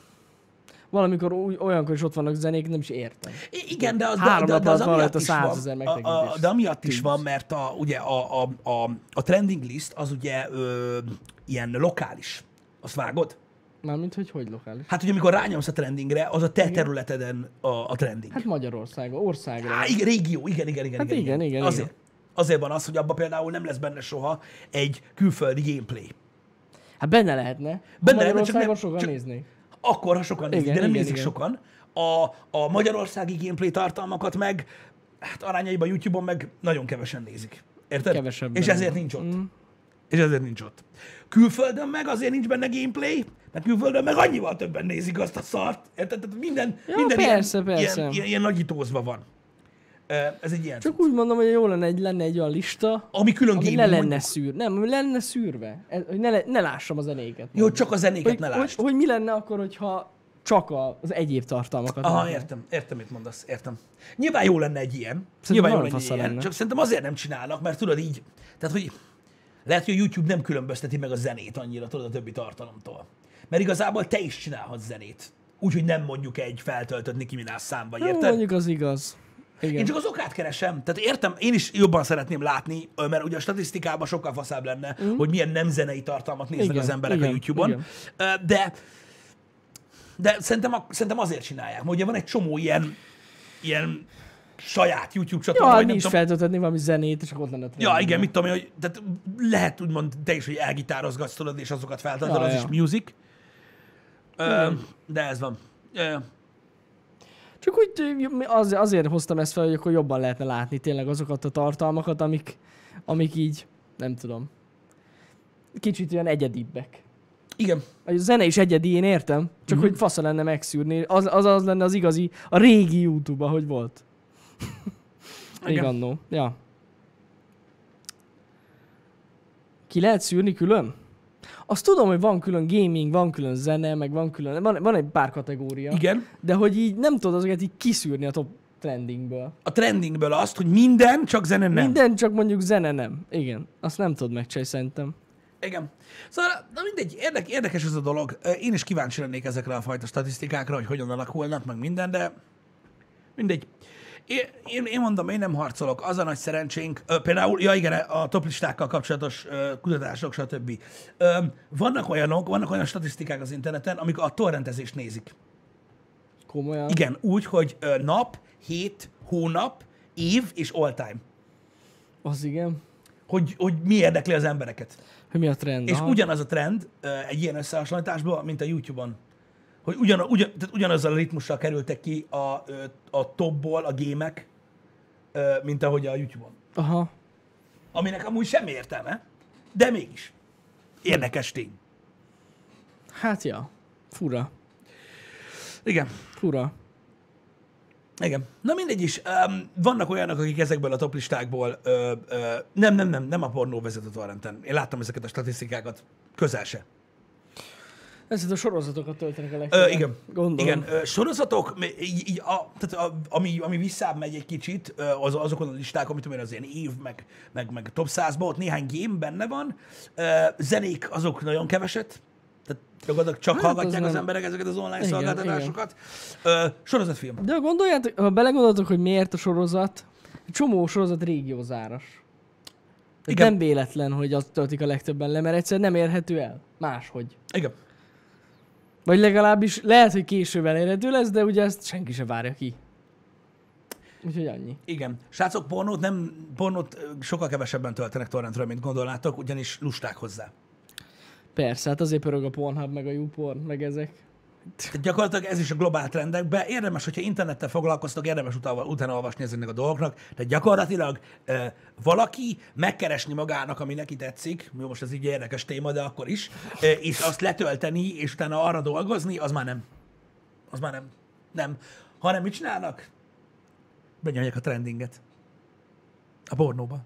Valamikor olyankor is ott vannak zenék, nem is értem. I- Igen, de az, Három de, nap de, az amiatt is van, 100 000 a, a, de amiatt is van, mert a, ugye a, a, a, a trending list az ugye ö, ilyen lokális. Azt vágod? Mármint, hogy hogy lokális. Hát, hogy amikor rányomsz a trendingre, az a te területeden a, a trending. Hát Magyarország, országra. Á, igen, régió, igen, igen, igen. Hát igen, igen, Azért, igen. azért van az, hogy abban például nem lesz benne soha egy külföldi gameplay. Hát benne lehetne. Benne lehetne, csak nem- sokan csak- néznék. Akkor, ha sokan nézik, Igen, de nem igen, nézik igen. sokan. A, a magyarországi gameplay tartalmakat meg, hát arányaiban YouTube-on meg nagyon kevesen nézik. Érted? Kevesebben. És ezért nincs ott. Mm. És ezért nincs ott. Külföldön meg azért nincs benne gameplay, mert külföldön meg annyival többen nézik azt a szart. Érted? Tehát minden, Ja, minden persze, ilyen, persze. Ilyen, ilyen, ilyen nagyítózva van. Ez egy ilyen Csak úgy mondom, hogy jó lenne egy, lenne egy olyan lista, Ami külön ami le lenne mondjuk. szűr. Nem, ami le lenne szűrve. Ez, hogy ne, le, ne lássam a zenéket. Jó, csak a zenéket hogy, ne hogy, lásd. hogy, mi lenne akkor, hogyha csak a, az egyéb tartalmakat Aha, látnám? értem, értem, mit mondasz, értem. Nyilván jó lenne egy ilyen. Szerintem Nyilván jó lenne egy ilyen, lenne. csak szerintem azért nem csinálnak, mert tudod így, tehát hogy lehet, hogy a YouTube nem különbözteti meg a zenét annyira, tudod, a többi tartalomtól. Mert igazából te is csinálhatsz zenét. Úgyhogy nem mondjuk egy feltöltött Nicki Minaj számba, Jó, érted? mondjuk az igaz. Igen. Én csak az okát keresem. Tehát értem, én is jobban szeretném látni, mert ugye a statisztikában sokkal faszább lenne, mm. hogy milyen nem zenei tartalmat néznek Igen, az emberek igen, a YouTube-on. igen. De, de szerintem, a, szerintem azért csinálják, mert ugye van egy csomó ilyen, ilyen saját YouTube Ja, csatorna, hát vagy mi nem is tudom. feltöltetni valami zenét, és akkor ott lenne Ja, igen, mit tudom én, hogy tehát lehet úgymond te is, hogy elgitározgatsz tudod, és azokat feltöltöd, Ja, az ja. is music. Ö, de ez van. Ö, Csak úgy az, azért hoztam ezt fel, hogy akkor jobban lehetne látni tényleg azokat a tartalmakat, amik, amik így, nem tudom, kicsit olyan egyedibbek. igen, A zene is egyedi, én értem, csak uh-huh. hogy fasza lenne megszűrni. Az, az az lenne az igazi, a régi YouTube, ahogy volt. Még annó. Ja. Ki lehet szűrni külön? Azt tudom, hogy van külön gaming, van külön zene, meg van külön, van, van egy pár kategória. igen. De hogy így nem tudod azokat így kiszűrni a top trendingből. A trendingből azt, hogy minden, csak zene nem. Minden, csak mondjuk zene nem. Igen. Azt nem tudod megcsinálni szerintem. Igen. Szóval, na mindegy, érdek, érdekes ez a dolog. Én is kíváncsi lennék ezekre a fajta statisztikákra, hogy hogyan alakulnak, meg minden, de mindegy. Én, én, mondom, én nem harcolok. Az a nagy szerencsénk, ö, például, ja igen, a toplistákkal kapcsolatos ö, kutatások, stb. Ö, vannak olyanok, vannak olyan statisztikák az interneten, amik a torrentezést nézik. Komolyan. Igen, úgy, hogy ö, nap, hét, hónap, év és all time. Az igen. Hogy, hogy mi érdekli az embereket. Hogy mi a trend. És Aha. ugyanaz a trend ö, egy ilyen összehasonlításban, mint a YouTube-on. Hogy ugyan, ugyan, tehát ugyanazzal a ritmussal kerültek ki a, a topból a gémek, mint ahogy a YouTube-on. Aha. Aminek amúgy semmi értelme, de mégis. Érdekes tény. Hát ja. Fura. Igen. Fura. Igen. Na mindegy is. Um, vannak olyanok, akik ezekből a toplistákból ö, ö, nem, nem, nem, nem a pornó vezet a torrenten. Én láttam ezeket a statisztikákat. Közel se. Ezért a sorozatokat töltenek a legtöbben. igen. Gondolom. Igen, ö, sorozatok, így, így a, tehát a, ami, ami visszább megy egy kicsit, ö, az, azokon a listákon, amit tudom én, az ilyen év, meg, meg, meg top 100 ott néhány game benne van. Ö, zenék azok nagyon keveset, tehát gyakorlatilag csak Hát, az hallgatják az, nem- emberek ezeket az online Igen, szolgáltatásokat. Ö, sorozatfilm. De gondoljátok, ha belegondoltok, hogy miért a sorozat, egy csomó sorozat régiózáras. Igen. nem véletlen, hogy azt töltik a legtöbben le, mert egyszer nem érhető el. Máshogy. Igen. Vagy legalábbis lehet, hogy később elérhető lesz, de ugye ezt senki sem várja ki. Úgyhogy annyi. Igen. Srácok, pornót, nem, pornót sokkal kevesebben töltenek torrentről, mint gondolnátok, ugyanis lusták hozzá. Persze, hát azért pörög a Pornhub, meg a YouPorn, meg ezek. Tehát gyakorlatilag ez is a globál trendekben. Érdemes, hogyha internettel foglalkoztok, érdemes utána, utána olvasni ezeknek a dolgoknak. Tehát gyakorlatilag e, valaki megkeresni magának, ami neki tetszik, jó, most ez így érdekes téma, de akkor is, e, és azt letölteni, és utána arra dolgozni, az már nem. Az már nem. Nem. Hanem mit csinálnak? Benyomják a trendinget. A pornóba.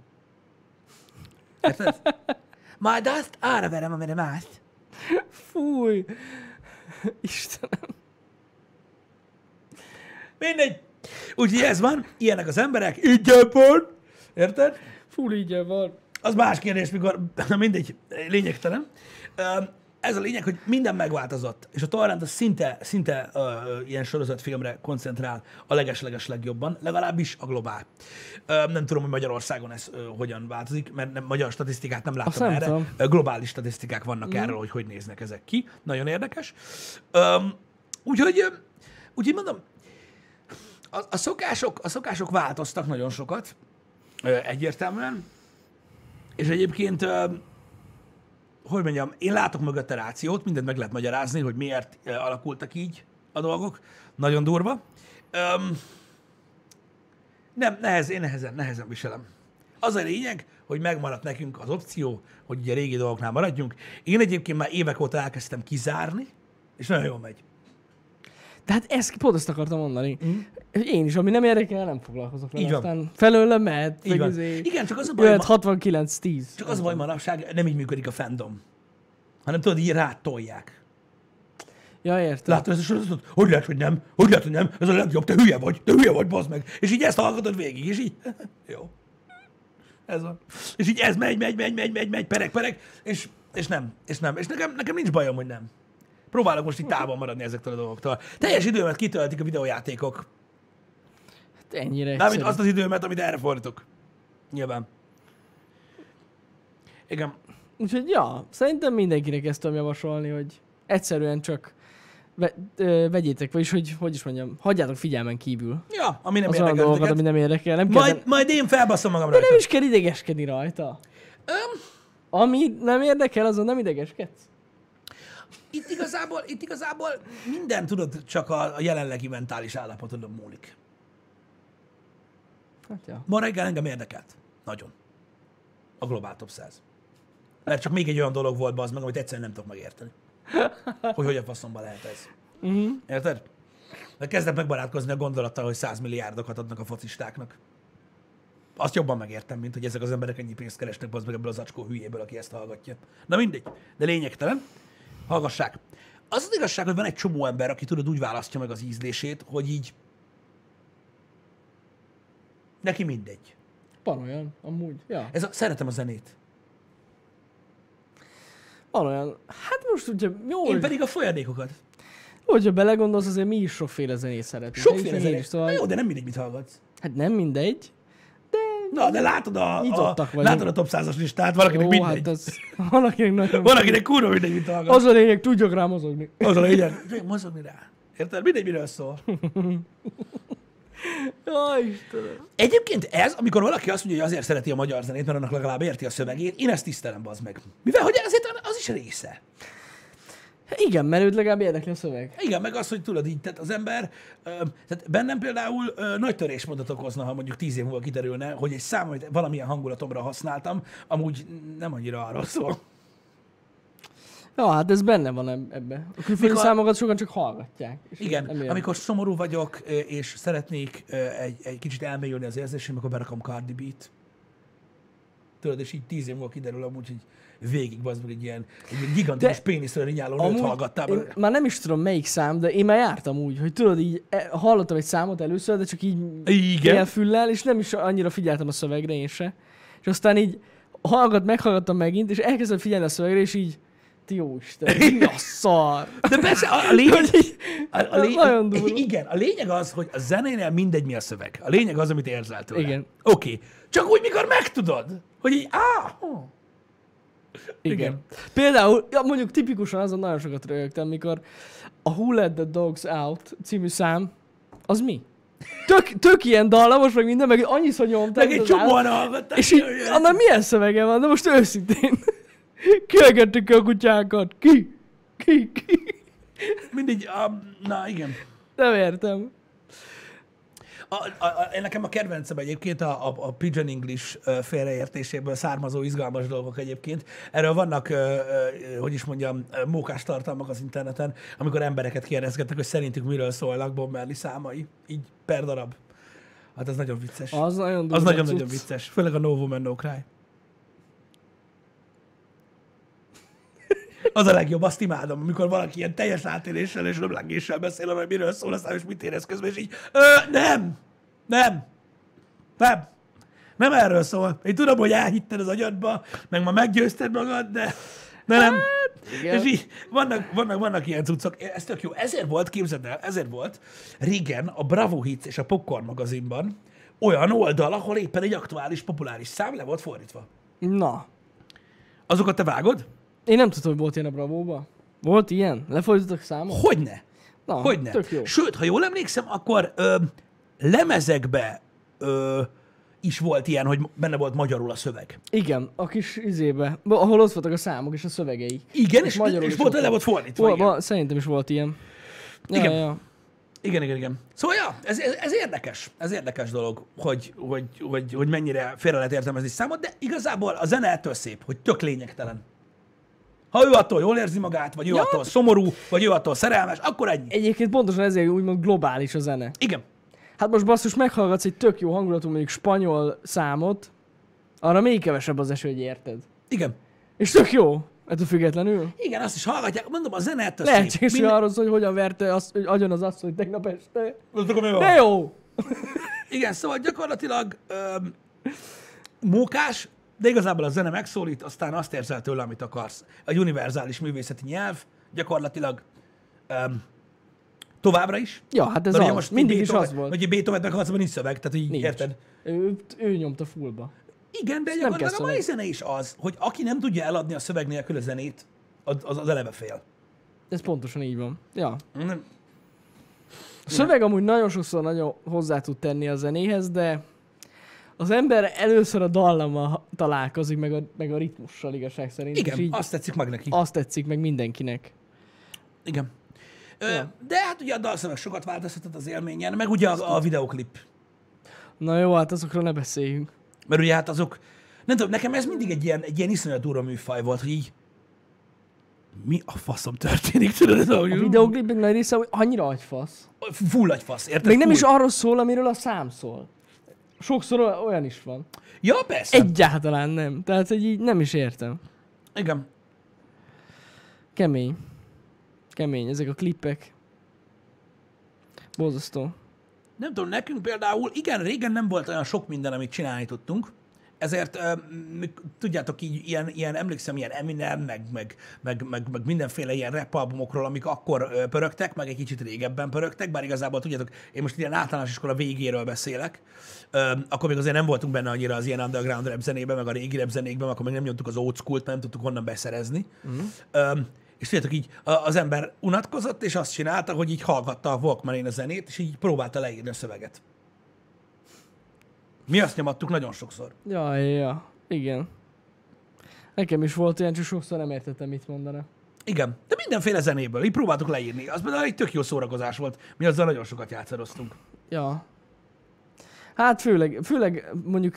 Majd azt arra verem, amire más. Fúj! Istenem. Mindegy. Úgyhogy ez van, ilyenek az emberek, ingyen van, érted? Full így van. Az más kérdés, mikor, na mindegy, lényegtelen. Ez a lényeg, hogy minden megváltozott, és a torrent az szinte, szinte uh, ilyen sorozatfilmre koncentrál a leges-leges legjobban, legalábbis a globál. Uh, nem tudom, hogy Magyarországon ez uh, hogyan változik, mert nem, magyar statisztikát nem láttam nem erre. tudom. Globális statisztikák vannak mm. erről, hogy hogy néznek ezek ki. Nagyon érdekes. Um, úgyhogy, úgyhogy mondom, a, a, szokások, a szokások változtak nagyon sokat, ö, egyértelműen, és egyébként, ö, hogy mondjam, én látok mögötte rációt, mindent meg lehet magyarázni, hogy miért ö, alakultak így a dolgok. Nagyon durva. Öm, nem, nehez, én nehezen, nehezen viselem. Az a lényeg, hogy megmaradt nekünk az opció, hogy ugye régi dolgoknál maradjunk. Én egyébként már évek óta elkezdtem kizárni, és nagyon jól megy. Tehát ezt pont ezt akartam mondani. Mm. Én is, ami nem érdekel, nem foglalkozok vele. Így van. Aztán felőlem mehet. Így van. izé, Igen, csak az a baj, Jöhet ma, 69-10. csak az a baj manapság, nem így működik a fandom. Hanem tudod, így rátolják. Ja, értem. Látod ezt a sorozatot? Hogy lehet, hogy nem? Hogy lehet, hogy nem? Ez a legjobb, te hülye vagy, te hülye vagy, bazd meg. És így ezt hallgatod végig, és így, jó. Ez van. És így ez megy, megy, megy, megy, megy, megy, pereg, pereg, és, és nem, és nem. És nekem, nekem nincs bajom, hogy nem. Próbálok most itt távol maradni ezektől a dolgoktól. Teljes időmet kitöltik a videójátékok. Hát ennyire Mármint egyszerű. azt az időmet, amit erre fordítok. Nyilván. Igen. Úgyhogy ja, szerintem mindenkinek ezt tudom javasolni, hogy egyszerűen csak ve, ö, vegyétek, vagyis hogy, hogy is mondjam, hagyjátok figyelmen kívül Ja, ami nem az érdekel dolgokat, ami nem érdekel. Nem kell, Majd, majd én felbasszom magam de rajta. nem is kell idegeskedni rajta. Öm, Ami nem érdekel, azon nem idegeskedsz. Itt igazából, itt igazából minden, tudod, csak a, a jelenlegi mentális állapotodon múlik. Hát ja. Ma reggel engem érdekelt. Nagyon. A Global Top 100. Mert csak még egy olyan dolog volt, az meg, amit egyszerűen nem tudok megérteni. Hogy hogy a faszomba lehet ez. Uh-huh. Érted? Mert kezdek megbarátkozni a gondolattal, hogy 100 milliárdokat adnak a focistáknak. Azt jobban megértem, mint hogy ezek az emberek ennyi pénzt keresnek az meg ebből az acskó hülyéből, aki ezt hallgatja. Na mindegy, de lényegtelen. Hallgassák. Az az igazság, hogy van egy csomó ember, aki tudod úgy választja meg az ízlését, hogy így neki mindegy. Van olyan, amúgy. Ja. Ez a, szeretem a zenét. Van olyan. Hát most ugye jó, Én hogy, pedig a folyadékokat. hogyha belegondolsz, azért mi is sokféle zenét szeretünk. Sokféle is, zenét. Szóval, Na jó, de nem mindegy, mit hallgatsz. Hát nem mindegy. Na, de látod a, a, Nyitottak vagyunk. látod a top 100-as listát, valakinek ó, mindegy. hát az, valakinek nagyon... Valakinek kurva mindegy, mit hallgat. Az a lényeg, tudjak rá mozogni. Az a lényeg. Tudjuk mozogni rá. Érted? Mindegy, miről szól. Jaj, Istenem. Egyébként ez, amikor valaki azt mondja, hogy azért szereti a magyar zenét, mert annak legalább érti a szövegét, én ezt tisztelem, bazd meg. Mivel, hogy azért az is része. Igen, mert őt legalább érdekli a szöveg. Igen, meg az, hogy tudod így, tehát az ember, ö, tehát bennem például ö, nagy törésmondat okozna, ha mondjuk tíz év múlva kiderülne, hogy egy szám, amit valamilyen hangulatomra használtam, amúgy nem annyira arról szól. Ja, hát ez benne van eb- ebbe. A külföldi Mikor- számokat sokan csak hallgatják. és Igen, nem amikor szomorú vagyok, és szeretnék egy, egy kicsit elmélyülni az érzéseim, akkor berakom Cardi B-t. Tudod, és így tíz év múlva kiderül amúgy, hogy végig az meg egy ilyen, egy gigantikus De- péniszről rinyáló nőt Amúgy hallgattál. én már nem is tudom melyik szám, de én már jártam úgy, hogy tudod így, e, hallottam egy számot először, de csak így Igen. ilyen füllel, és nem is annyira figyeltem a szövegre én se. És aztán így hallgat, meghallgattam megint, és elkezdtem figyelni a szövegre, és így, jó Isten, mi a szar. De persze, a, lényeg, a, a lényeg, Nagyon durva. igen, a lényeg az, hogy a zenénél mindegy, mi a szöveg. A lényeg az, amit érzel tőle. Igen. Oké. Okay. Csak úgy, mikor megtudod, hogy így, á, ó. Igen. Igen. Például, ja, mondjuk tipikusan azon nagyon sokat rögtem, mikor a Who Let the Dogs Out című szám, az mi? Tök, tök ilyen dallamos, meg minden, meg annyiszor nyomták. Meg egy csomóan hallgatták. És így, annak milyen szövege van? De most őszintén. Kielgettük a kutyákat. Ki? Ki? Ki? Mindig, um, na igen. Nem értem. A, a, a, nekem a kedvencem egyébként a, a, a Pigeon English félreértéséből származó izgalmas dolgok egyébként. Erről vannak, hogy is mondjam, mókás tartalmak az interneten, amikor embereket kérdezgetnek, hogy szerintük miről szólnak Bob Marley számai, így per darab. Hát ez nagyon vicces. Az nagyon Az nagyon-nagyon cucc. vicces. Főleg a No Woman No Cry. Az a legjobb, azt imádom, amikor valaki ilyen teljes átéléssel és röblengéssel beszél, hogy miről szól, aztán és mit érez közben, és így, ö, nem, nem, nem, nem erről szól. Én tudom, hogy elhitted az agyadba, meg ma meggyőzted magad, de, de nem. igen. És így vannak, vannak, vannak ilyen cuccok. Ez tök jó. Ezért volt, képzeld el, ezért volt régen a Bravo Hits és a Popcorn magazinban olyan oldal, ahol éppen egy aktuális, populáris szám le volt fordítva. Na. Azokat te vágod? Én nem tudtam, hogy volt ilyen a Bravóba. Volt ilyen? Lefordítottak számot? Hogyne? Na, Hogyne? tök jó. Sőt, ha jól emlékszem, akkor ö, lemezekbe ö, is volt ilyen, hogy benne volt magyarul a szöveg. Igen, a kis izébe, ahol ott voltak a számok és a szövegei. Igen, és, magyarul és is volt, le volt fordítva. Vol, igen. szerintem is volt ilyen. Ja, Igen. Ja. Igen, igen, igen. Szóval, ja, ez, ez, ez érdekes. Ez érdekes dolog, hogy, hogy, hogy, hogy mennyire félre lehet értelmezni számot, de igazából a zene ettől szép, hogy tök lényegtelen. Ha ő attól jól érzi magát, vagy ő Ja. attól szomorú, vagy ő attól szerelmes, akkor ennyi. Egyébként pontosan ezért úgymond globális a zene. Igen. Hát most basszus, meghallgatsz egy tök jó hangulatú mondjuk spanyol számot, arra még kevesebb az eső, hogy érted. Igen. És tök jó, ettől függetlenül. Igen, azt is hallgatják. Mondom, a zene ettől Lehetséges, Minden- arról szól, hogy hogyan verte azt, hogy agyon az asszony tegnap este. De jó! Igen, szóval gyakorlatilag öm, mókás, de igazából a zene megszólít, aztán azt érzel tőle, amit akarsz. A univerzális művészeti nyelv gyakorlatilag öm, továbbra is. Ja, hát ez az. most Mindig is az volt. Hogy egy Beethoven meghalsz, nincs szöveg, tehát így Nincs. érted? Ő, ő nyomta fullba. Igen, de gyakorlatilag a mai zene is az, hogy aki nem tudja eladni a szöveg nélkül a zenét, az, az, az eleve fél. Ez pontosan így van. Ja. Nem. A szöveg amúgy nagyon sokszor nagyon hozzá tud tenni a zenéhez, de az ember először a dallammal találkozik, meg a, meg a ritmussal igazság szerint. Igen, így azt tetszik meg neki. azt tetszik meg mindenkinek. Igen. Ö, Ja. De hát ugye a dalszöveg sokat változtatott az élményen, meg ugye a, a videoklip. Na jó, hát azokról ne beszéljünk. Mert ugye hát azok, nem tudom, nekem ez mindig egy ilyen, egy ilyen iszonyat durva műfaj volt, hogy így mi a faszom történik, tudod, ez A videoklipek nagy része hogy annyira agyfasz. Full agyfasz, érted? Még nem Full. is arról szól, amiről a szám szól. Sokszor oly- olyan is van. Ja, persze. Egyáltalán nem. Tehát, hogy így nem is értem. Igen. Kemény. Kemény, ezek a klippek. Borzasztó. Nem tudom, nekünk például, igen, régen nem volt olyan sok minden, amit csinálni tudtunk, ezért tudjátok, így ilyen, ilyen, emlékszem, ilyen Eminem, meg, meg, meg, meg, meg mindenféle ilyen rap albumokról, amik akkor pörögtek, meg egy kicsit régebben pörögtek, bár igazából tudjátok, én most ilyen általános iskola végéről beszélek, akkor még azért nem voltunk benne annyira az ilyen underground rap zenében, meg a régi rap zenékben, akkor még nem nyomtuk az old school-t, nem tudtuk honnan beszerezni. Uh-huh. És tudjátok, így az ember unatkozott, és azt csinálta, hogy így hallgatta a walkman a zenét, és így próbálta leírni a szöveget. Mi azt nyomattuk nagyon sokszor. Ja, ja. Igen. Nekem is volt ilyen, csak sokszor nem értettem, mit mondana. Igen, de mindenféle zenéből, így próbáltuk leírni. Az például egy tök jó szórakozás volt. Mi azzal nagyon sokat játszadoztunk. Ja. Hát főleg, főleg mondjuk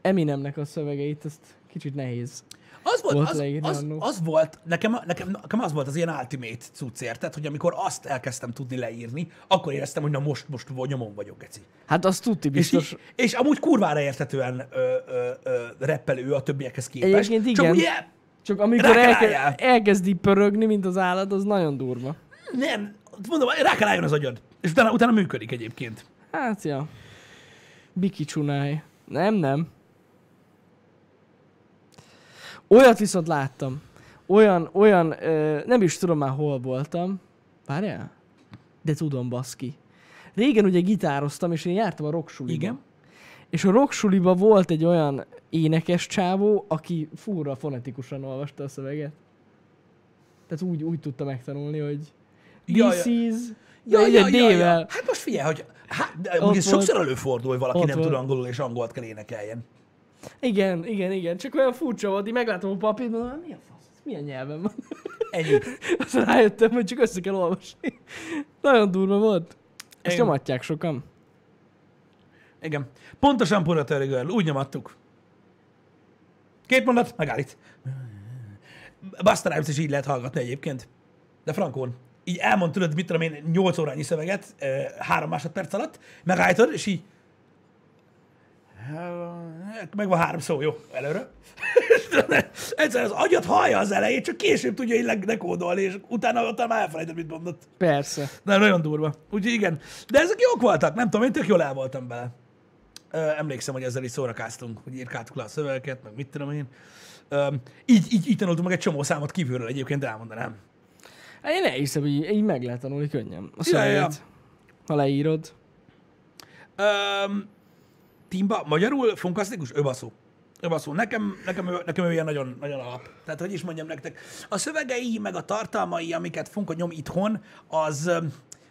Eminemnek a szövegeit, ezt kicsit nehéz. Az volt, Volt az, az, az volt nekem, nekem, nekem az volt az ilyen ultimate cucc, érted? Hogy amikor azt elkezdtem tudni leírni, akkor éreztem, hogy na most, most nyomon vagyok, geci. Hát az tudti És, biztos. így, és amúgy kurvára értetően ö, ö, ö, reppelő a többiekhez képest. Egyébként Csak igen. ugye Csak amikor elke, elkezdi pörögni, mint az állat, az nagyon durva. nem, mondom, rá kell álljon az agyad. És utána, utána működik egyébként. Hát, ja. Biki csunáj. Nem, nem. Olyat viszont láttam. Olyan, olyan, ö, nem is tudom már hol voltam. Várjál? De tudom, baszki. Régen ugye gitároztam, és én jártam a rocksuliba. Igen. És a rocksuliba volt egy olyan énekes csávó, aki fúra fonetikusan olvasta a szöveget. Tehát úgy, úgy tudta megtanulni, hogy this ja. is... Ja, Ja, ja, ja, ja. Hát most figyelj, hogy hát, sokszor előfordul, hogy valaki nem tud angolul és angolt kell énekeljen. Igen, igen, igen. Csak olyan furcsa volt, így meglátom a papírt, mondom, mi a fasz? Ez milyen nyelven van? Ennyi. Aztán rájöttem, hogy csak össze kell olvasni. Nagyon durva volt. Ezt Igen. nyomatják sokan. Igen. Pontosan Puratörő Girl, úgy nyomattuk. Két mondat, megállít. Busta Rhymes is így lehet hallgatni egyébként. De frankon. Így elmond, tudod, mit tudom én, 8 órányi szöveget, három másodperc alatt, megállítod, és így meg van három szó, jó, előre. Egyszer az agyat hallja az elejét, csak később tudja így le- lekódolni, és utána, utána már elfelejtett, mit mondott. Persze. De nagyon durva. Úgyhogy igen. De ezek jók voltak, nem tudom, én tök jól el voltam bele. Emlékszem, hogy ezzel is szórakáztunk, hogy írkáltuk le a szövegeket, meg mit tudom én. Így, így, így tanultunk meg egy csomó számot kívülről egyébként, elmondanám. Hát én elhiszem, hogy így, meg lehet tanulni könnyen. A Ja, ja, ja. szöveget. Ha leírod. Um, Timba, magyarul funkasztikus? Öbaszó. Öbaszó. Nekem, nekem, ő- nekem ő ilyen nagyon, nagyon alap. Tehát, hogy is mondjam nektek, a szövegei, meg a tartalmai, amiket Funka nyom itthon, az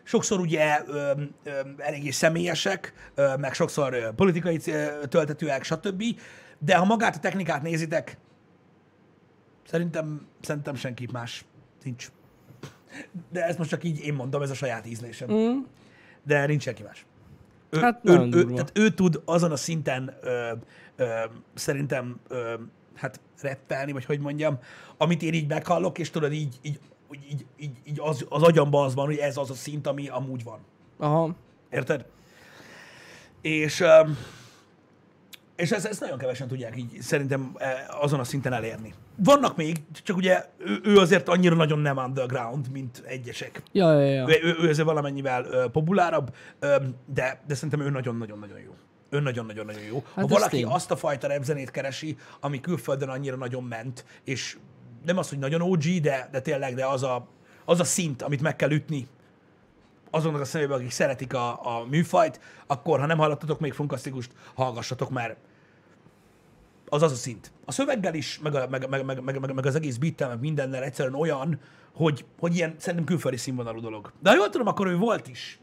sokszor ugye öm, öm, eléggé személyesek, öm, meg sokszor ö, politikai ö, töltetőek, stb. De ha magát a technikát nézitek, szerintem, szerintem senki más nincs. De ezt most csak így én mondom, ez a saját ízlésem. Mm. De nincs senki más. Ő, Hát ő, ő, tehát ő tud azon a szinten ö, ö, szerintem ö, hát reppelni, vagy hogy mondjam, amit én így meghallok, és tudod, így, így, így, így, így, az, az agyamban az van, hogy ez az a szint, ami amúgy van. Aha. Érted? És, öm, és ezt, ezt nagyon kevesen tudják így szerintem eh, azon a szinten elérni. Vannak még, csak ugye ő, ő azért annyira nagyon nem underground, mint egyesek. Ja, ja, ja. Ő, ő, ő azért valamennyivel ö, populárabb, ö, de, de szerintem ő nagyon-nagyon-nagyon jó. Ő nagyon-nagyon-nagyon jó. Hát ha valaki tény. azt a fajta repzenét keresi, ami külföldön annyira nagyon ment, és nem az, hogy nagyon OG, de, de tényleg, de az a, az a szint, amit meg kell ütni azonnak a személyben, akik szeretik a, a műfajt, akkor, ha nem hallottatok még Funkasztikust, hallgassatok, mert az az a szint. A szöveggel is, meg, a, meg, meg, meg, meg, meg, meg az egész beattel, meg mindennel egyszerűen olyan, hogy, hogy ilyen szerintem külföldi színvonalú dolog. De ha jól tudom, akkor ő volt is.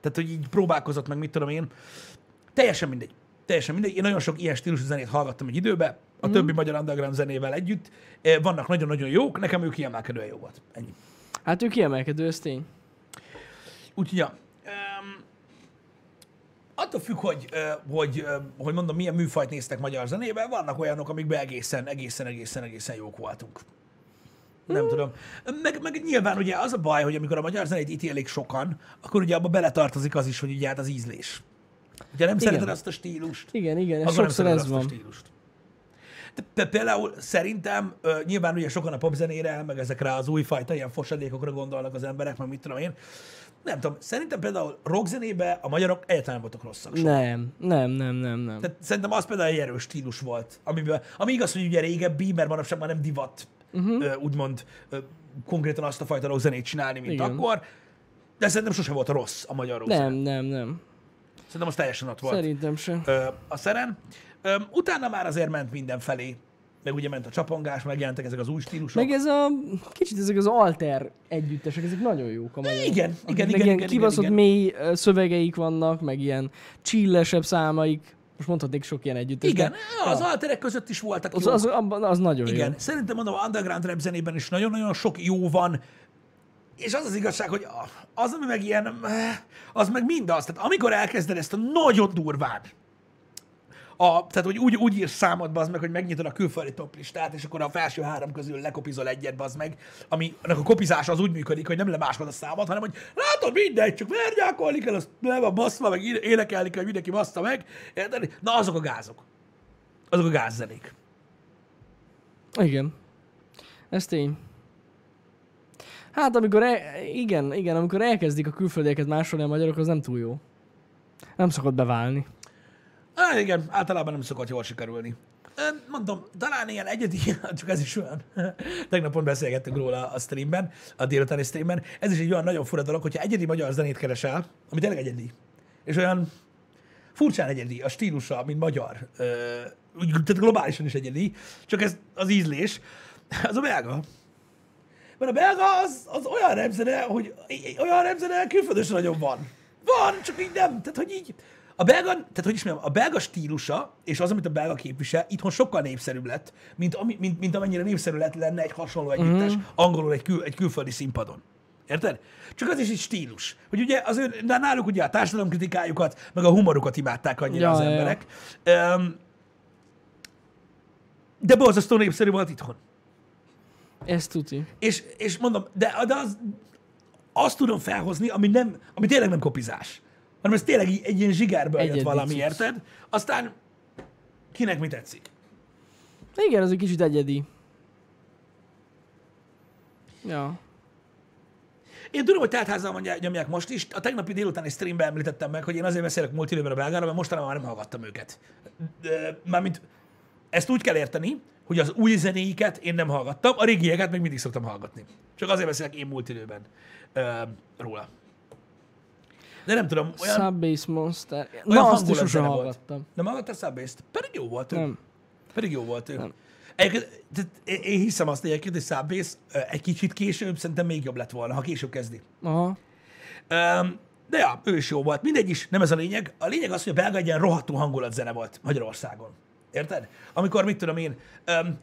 Tehát, hogy így próbálkozott meg, mit tudom én. Teljesen mindegy. Teljesen mindegy. Én nagyon sok ilyen stílusú zenét hallgattam egy időbe, a mm. többi magyar underground zenével együtt. Vannak nagyon-nagyon jók, nekem ő kiemelkedően jó volt. Ennyi. Hát ő kiemelkedő, ez tény. Úgyhogy, ja. Attól függ, hogy, uh, hogy, uh, hogy mondom, milyen műfajt néztek magyar zenében, vannak olyanok, amikben egészen, egészen, egészen, egészen jók voltunk. Nem tudom. Meg, meg nyilván ugye az a baj, hogy amikor a magyar zenét ítélik sokan, akkor ugye abba beletartozik az is, hogy ugye hát az ízlés. Ugye nem szereted azt a stílust, Igen, igen, ez sokszor ez azt a van. stílust. De, de például szerintem, ö, nyilván ugye sokan a popzenére, meg ezekre az újfajta ilyen fosadékokra gondolnak az emberek, meg mit tudom én. Nem tudom, szerintem például rockzenébe a magyarok egyáltalán voltak rosszak. soha. Nem, nem, nem, nem, nem. Tehát szerintem az például egy erős stílus volt, amiben, ami igaz, hogy ugye régebbi, mert manapság már nem divat, uh-huh. úgymond ö, konkrétan azt a fajta rockzenét csinálni, mint Igen. akkor, de szerintem sose volt rossz a magyar rockzene. Nem, nem, nem. Szerintem az teljesen ott volt Szerintem sem. ö, a szeren. Ö, utána már azért ment mindenfelé, meg ugye ment a csapongás, megjelentek ezek az új stílusok. Meg ez a, kicsit ezek az alter együttesek, ezek nagyon jók a magyarok. Igen, igen, meg igen, ilyen igen, kibaszott igen, mély szövegeik vannak, meg ilyen chillesebb számaik. Most mondhatnék sok ilyen együttes. Igen, de- az alterek között is voltak az, az, abban az nagyon Igen, jó. szerintem mondom, a underground rap zenében is nagyon-nagyon sok jó van, és az az igazság, hogy az, ami meg ilyen, eh, az meg mindaz. Tehát amikor elkezded ezt a nagyon durván, a, tehát, hogy úgy, úgy írsz számot, az meg, hogy megnyitod a külföldi toplistát, és akkor a felső három közül lekopizol egyet, bazd meg, ami annak a kopizása az úgy működik, hogy nem lemásod a számot, hanem hogy látod mindegy, csak vergyákolni kell, azt le van baszva, meg éne- énekelni kell, mindenki bassza meg. Érted? Na, azok a gázok. Azok a gázzenék. Igen. Ez tény. Hát amikor, el, igen, igen, amikor elkezdik a külföldieket másolni a magyarok, az nem túl jó. Nem szokott beválni. Á, igen, általában nem szokott jól sikerülni. Mondom, talán ilyen egyedi, csak ez is olyan. Tegnap pont beszélgettünk róla a streamben, a délutáni streamben. Ez is egy olyan nagyon fura dolog, hogyha egyedi magyar zenét keresel, ami tényleg egyedi, és olyan Furcsán egyedi, a stílusa, mint magyar. Tehát globálisan is egyedi, csak ez az ízlés. Az a belga. Mert a belga az, az olyan repzene, hogy olyan repzene külföldön sem nagyon van. Van, csak így nem. Tehát, hogy így, a belga, tehát hogy is mondjam, a belga stílusa, és az, amit a belga képvisel, itthon sokkal népszerűbb lett, mint, ami, mint, mint amennyire népszerű lett lenne egy hasonló együttes, mm. angolul egy, kül, egy külföldi színpadon. Érted? Csak az is egy stílus. Hogy ugye az ő, de náluk ugye a társadalomkritikájukat, meg a humorukat imádták annyira Ja, az ja, ja. emberek. Um, de borzasztó népszerű volt itthon. Ez tuti. És, és mondom, de, de az, azt tudom felhozni, ami, nem, ami tényleg nem kopizás, hanem ez tényleg egy ilyen zsigerből jött Egyedi valami, cucc. érted? Aztán kinek mi tetszik. Igen, ez egy kicsit egyedi. Ja. Én tudom, hogy teltházal mondják, nyomják most is. A tegnapi délutáni streamben említettem meg, hogy én azért beszélek múlt időben a belgára, mert mostanában már nem hallgattam őket. De, mármint ezt úgy kell érteni, hogy az új zenéiket én nem hallgattam, a régieket még mindig szoktam hallgatni. Csak azért beszélek én múlt időben ö, róla. De nem tudom, olyan, Subbase Monster. olyan Na, azt is sosem hallgattam. Nem hallgattál Subbase-t? Pedig jó volt ő. Nem. Pedig jó volt ő. Nem. Egyébként, én, hiszem azt egyébként, hogy Subbase egy kicsit később szerintem még jobb lett volna, ha később kezdi. Aha. Um, de ja, ő is jó volt. Mindegy is, nem ez a lényeg. A lényeg az, hogy a belga egy ilyen rohadtul hangulatzene volt Magyarországon. Érted? Amikor, mit tudom én, um,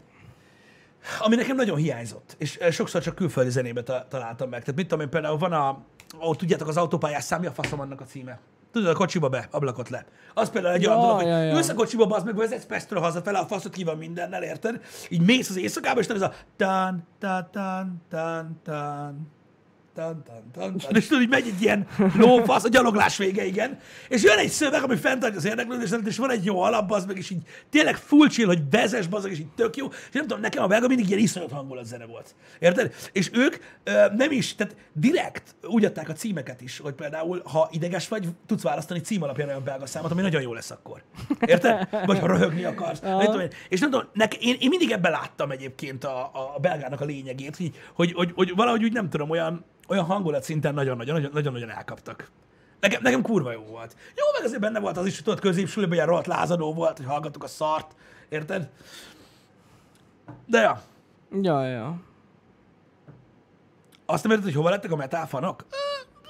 ami nekem nagyon hiányzott, és sokszor csak külföldi zenébe ta- találtam meg. Tehát mit tudom én, például van a, ó, tudjátok, az autópályás szám, mi a faszom annak a címe? Tudod, a kocsiba be, ablakot le. Az például egy Ja, olyan dolog, hogy ja, ja. ülsz a kocsiba, az meg vezetsz Pestről hazafele, a faszot ki van mindennel, érted? Így mész az éjszakába, és nem ez a tan, tan, tan, tan, tan, tan, tan, tan, tan, és tudod, így megy egy ilyen lófasz, a gyaloglás vége, igen, és jön egy szöveg, ami fenntartja az érdeklődést, és van egy jó alap, az meg, és így tényleg full chill, hogy vezes, bazeg, és így tök jó, és nem tudom, nekem a belga mindig ilyen iszonyat hangulat zene volt. Érted? És ők ö, nem is, tehát direkt úgy adták a címeket is, hogy például, ha ideges vagy, tudsz választani cím alapján olyan belga számot, ami nagyon jó lesz akkor. Érted? Vagy ha röhögni akarsz. Nem tudom, és nem tudom, nek, én, én, mindig ebben láttam egyébként a, a, a belgának a lényegét, hogy, hogy, hogy, hogy valahogy úgy nem tudom, olyan, olyan hangulat szinten nagyon-nagyon elkaptak. Nekem, nekem kurva jó volt. Jó, meg azért benne volt az is, hogy tudod, középsülőben ilyen rohadt lázadó volt, hogy hallgattuk a szart. Érted? De ja, Ja, ja. azt nem érted, hogy hova lettek a metálfanok?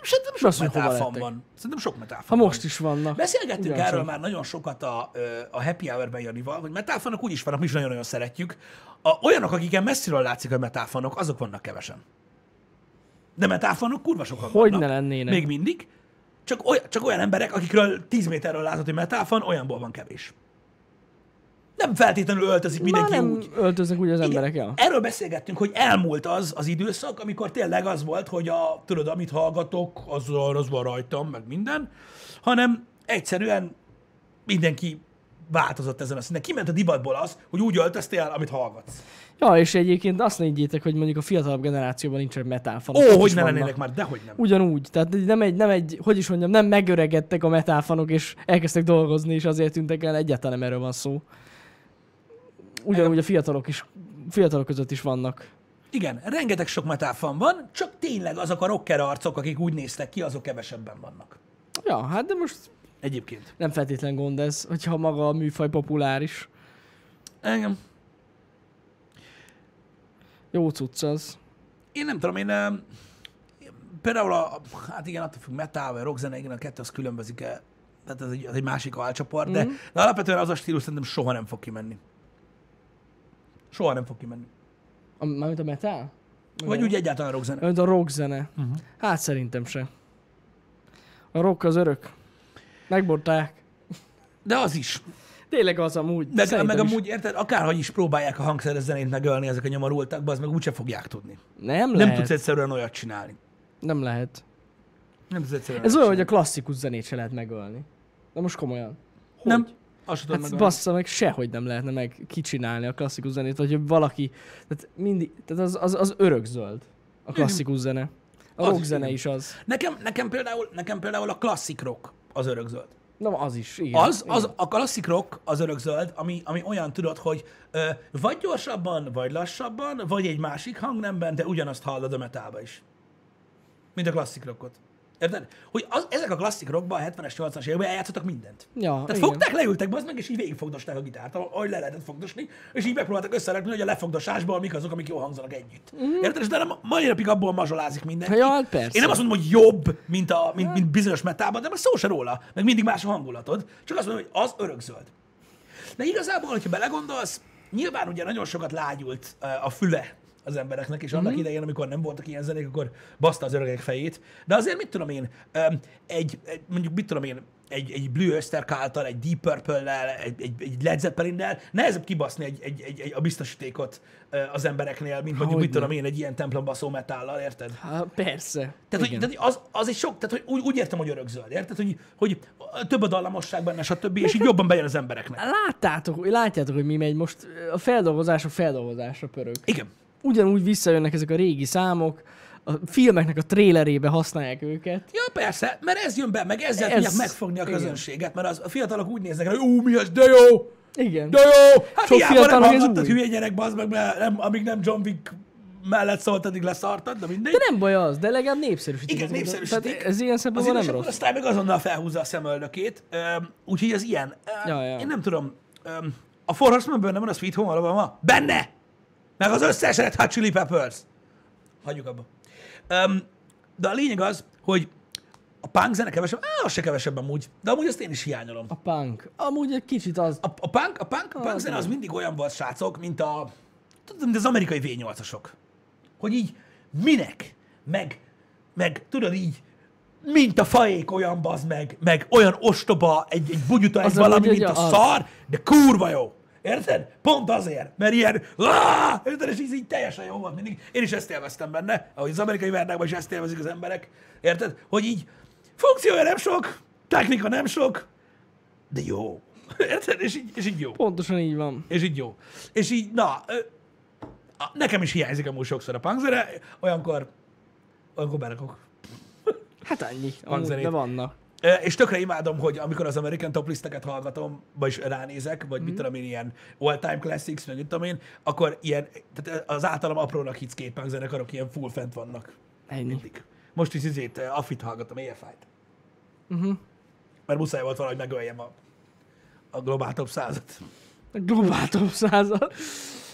Szerintem sok hova metálfan van. Szerintem sok Ha metálfan van. most is vannak. Beszélgettünk Ugyancsak. erről már nagyon sokat a, a Happy Hour-ben Janival, hogy metálfanok úgy is vannak, mi is nagyon-nagyon szeretjük. A, olyanok, akiken messziről látszik, hogy metálfanok, azok vannak kevesen. De metálfanok kurva sokan Hogy vannak. ne lennének? Még mindig. Csak olyan, csak olyan emberek, akikről 10 méterről látod, hogy metálfan, olyanból van kevés. Nem feltétlenül öltözik mindenki Már nem úgy. öltöznek úgy az Igen. emberek, ja. Erről beszélgettünk, hogy elmúlt az az időszak, amikor tényleg az volt, hogy a, tudod, amit hallgatok, az, az van rajtam, meg minden, hanem egyszerűen mindenki változott ezen a szinten. Kiment a divatból az, hogy úgy öltöztél, amit hallgatsz. Ja, és egyébként azt ne higgyétek, hogy mondjuk a fiatalabb generációban nincsenek metálfanok. Ó, hogy ne lennének már, dehogy nem. Ugyanúgy. Tehát nem egy, nem egy, hogy is mondjam, nem megöregedtek a metálfanok, és elkezdtek dolgozni, és azért tűntek el, egyáltalán nem erről van szó. Ugyanúgy a fiatalok is, fiatalok között is vannak. Igen, rengeteg sok metálfan van, csak tényleg azok a rocker arcok, akik úgy néztek ki, azok kevesebben vannak. Ja, hát de most Egyébként. nem feltétlen gond ez, hogyha maga a műfaj populáris. Engem. Jó cucc az. Én nem tudom, én em, például a, hát igen, attól függ, metal vagy rockzene, igen, a kettő az különbözik -e. Tehát ez egy, ez egy másik alcsoport, de, de alapvetően az a stílus szerintem soha nem fog kimenni. Soha nem fog kimenni. A, mármint a metal? Vagy úgy egyáltalán a rockzene. Mint a rock zene. Uh-huh. Hát szerintem se. A rock az örök. Megborták. De az is. Tényleg az amúgy. Meg, meg is. amúgy, érted, akárhogy is próbálják a hangszeres zenét megölni ezek a nyomorultak, az meg úgyse fogják tudni. Nem Nem lehet. tudsz egyszerűen olyat csinálni. Nem lehet. Nem tudsz egyszerűen Ez olyan, hogy a csinálni. klasszikus zenét se lehet megölni. De most komolyan. Nem. Azt sem tudom Hát bassza meg, sehogy nem lehetne meg kicsinálni a klasszikus zenét, vagy hogy valaki, tehát mindig, tehát az, az, az örökzöld, a klasszikus zene. A rock is, zene is az. Nekem, nekem, például, nekem például a klasszik rock az örökzöld. Na, az is, igen. Az, igen. az, a klasszik rock az örökzöld, ami, ami olyan tudod, hogy ö, vagy gyorsabban, vagy lassabban, vagy egy másik hangnemben, de ugyanazt hallod a metálba is. Mint a klasszik rockot. Érted? Hogy az, ezek a klasszik rockban, a 70-es, 80-as években eljátszottak mindent. Ja, Tehát igen. fogták, leültek bazd meg, és így végigfogdosták a gitárt, ahogy le lehetett fogdosni, és így megpróbáltak összerakni, hogy a lefogdosásból mik azok, amik jól hangzanak együtt. Mm. Érted? És de nem, mai napig abból mazsolázik mindenki. Ja, persze. Én nem azt mondom, hogy jobb, mint, a, mint, mint bizonyos metában, de már szó se róla, meg mindig más a hangulatod. Csak azt mondom, hogy az örökzöld. De igazából, hogyha belegondolsz, nyilván ugye nagyon sokat lágyult a füle az embereknek, és annak idején, amikor nem voltak ilyen zenék, akkor baszta az öregek fejét. De azért mit tudom én, egy, egy mondjuk mit tudom én, egy, egy Blue Oyster Cult-tal, egy Deep Purple-lel, egy, egy, egy Led Zeppelin-nel nehezebb kibaszni egy, egy, egy, egy, a biztosítékot az embereknél, mint mondjuk, mit tudom én, egy ilyen templombaszó metállal, érted? Hát, persze. Tehát, hogy, tehát az, az egy sok, tehát hogy úgy, úgy értem, hogy örökzöld, érted? Hogy, hogy több a dallamosság benne, stb. és így jobban bejön az embereknek. Láttátok, látjátok, hogy mi megy most. A feldolgozás a feldolgozásra pörög. Igen. Ugyanúgy visszajönnek ezek a régi számok, a filmeknek a trélerébe használják őket. Ja, persze, mert ez jön be, meg ezzel Ez- tudják megfogni a igen. közönséget, mert az, a fiatalok úgy néznek hogy ú, mi az, de jó, Igen. de jó. Hát Sok hiába nem új. hülye gyerek, bazd meg, mert nem, amíg nem John Wick mellett szólt, addig leszartad, de mindegy. De nem baj az, de legalább népszerűsítik. Igen, népszerűsítik. Tehát ez ilyen Az szempontból nem rossz. aztán meg azonnal felhúzza a szemöldökét, úgyhogy ez ilyen. Ja, ja. Én nem tudom, a Four Horseman benne van a Sweet Home Alabama? Benne! Meg az összes Red Hot Chili Peppers. Hagyjuk abba. Öm, de a lényeg az, hogy a punk zene kevesebb, á, az se kevesebb amúgy, de amúgy azt én is hiányolom. A punk. Amúgy egy kicsit az. A, a punk, a punk, a punk Az zene az mindig olyan volt, srácok, mint a, tudod, mint az amerikai V8-asok. Hogy így minek, meg, meg tudod így, mint a faék olyan bazd meg, meg olyan ostoba, egy, egy bugyuta, egy Az valami, mint a az. szar, de kurva jó. Érted? Pont azért, mert ilyen, érted, és így, így teljesen jó volt mindig. Én is ezt élveztem benne, ahogy az amerikai verdákban is ezt élvezik az emberek. Érted? Hogy így funkciója nem sok, technika nem sok, de jó. Érted? És így, és így jó. Pontosan így van. És így jó. És így, na, nekem is hiányzik amúgy sokszor a punkzene, olyankor, olyankor berakok. Hát annyi. Amúgy, de vannak. És tökre imádom, hogy amikor az American Top listeket hallgatom, vagyis ránézek, vagy Mhm. mit tudom én, ilyen all-time classics, meg mit tudom én, akkor ilyen, tehát az általam aprónak hitsz két punk zenekarok ilyen full fent vannak. Ennyi. Mindig. Most is izét, Affit hallgatom, EFI-t. Uh-huh. Mert muszáj volt valahogy megöljem a, a Global Top 100-at. A globál top század.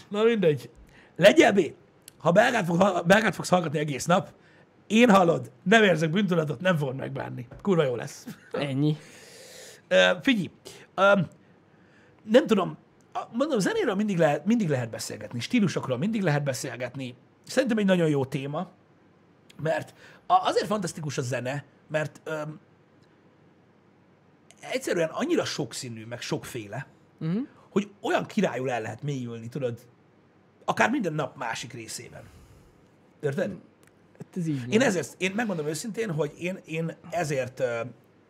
Na mindegy. Legyél B. Ha belgát, fog, belgát fogsz hallgatni egész nap, én hallod, nem érzek bűntudatot, nem fogod megbánni. Kurva jó lesz. Ennyi. Uh, figyelj, um, nem tudom, mondom, zenéről mindig lehet, mindig lehet beszélgetni, stílusokról mindig lehet beszélgetni. Szerintem egy nagyon jó téma, mert azért fantasztikus a zene, mert um, egyszerűen annyira sokszínű, meg sokféle, Uh-huh. hogy olyan királyul el lehet mélyülni, tudod, akár minden nap másik részében. Érted? Hát ez így van. Én ezért, én megmondom őszintén, hogy én, én ezért,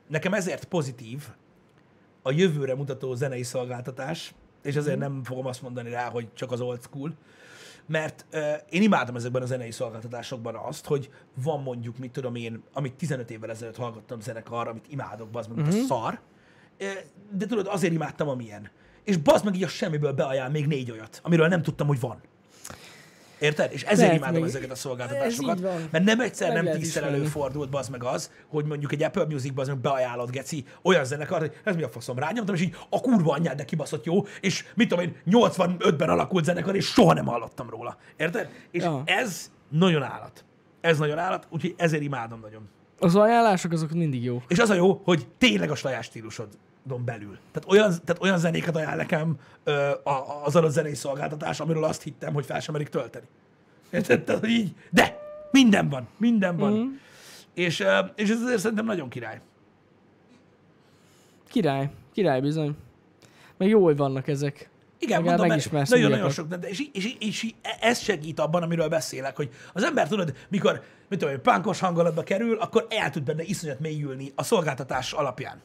nekem ezért pozitív a jövőre mutató zenei szolgáltatás, és ezért nem fogom azt mondani rá, hogy csak az old school, mert ö, én imádom ezekben a zenei szolgáltatásokban azt, hogy van mondjuk, mit tudom én, amit 15 évvel ezelőtt hallgattam zenekar, amit imádok, bazd meg, mint a szar, de tudod, azért imádtam, amilyen. És bazd meg így a semmiből beajánl még négy olyat, amiről nem tudtam, hogy van. Érted? És ezért Lehet imádom még- ezeket a szolgáltatásokat. Mert nem egyszer, Meg nem tízszer előfordult bazd meg az, hogy mondjuk egy Apple Music bazd meg beajánlott geci olyan zenekar, hogy ez mi a faszom, rányomtam, és így a kurva anyád, de kibaszott jó, és mit tudom én, 85-ben alakult zenekar, és soha nem hallottam róla. Érted? És Ja. ez nagyon állat. Ez nagyon állat, úgyhogy ezért imádom nagyon. Az ajánlások azok mindig jó. És az a jó, hogy tényleg a saját stílusodon belül. Tehát olyan, tehát olyan zenéket ajánl nekem ö, az adott zenei szolgáltatás, amiről azt hittem, hogy fel sem merik tölteni. Érted? Tehát, így, de minden van, minden van. Mm. És, ö, és ez azért szerintem nagyon király. Király. Király bizony. Meg jó, hogy vannak ezek. Igen, Legalább mondom, mert nagyon-nagyon sok, de és, és, és, és ez segít abban, amiről beszélek, hogy az ember tudod, mikor, mit tudom, pánkos hangulatba kerül, akkor el tud benne iszonyat mélyülni a szolgáltatás alapján.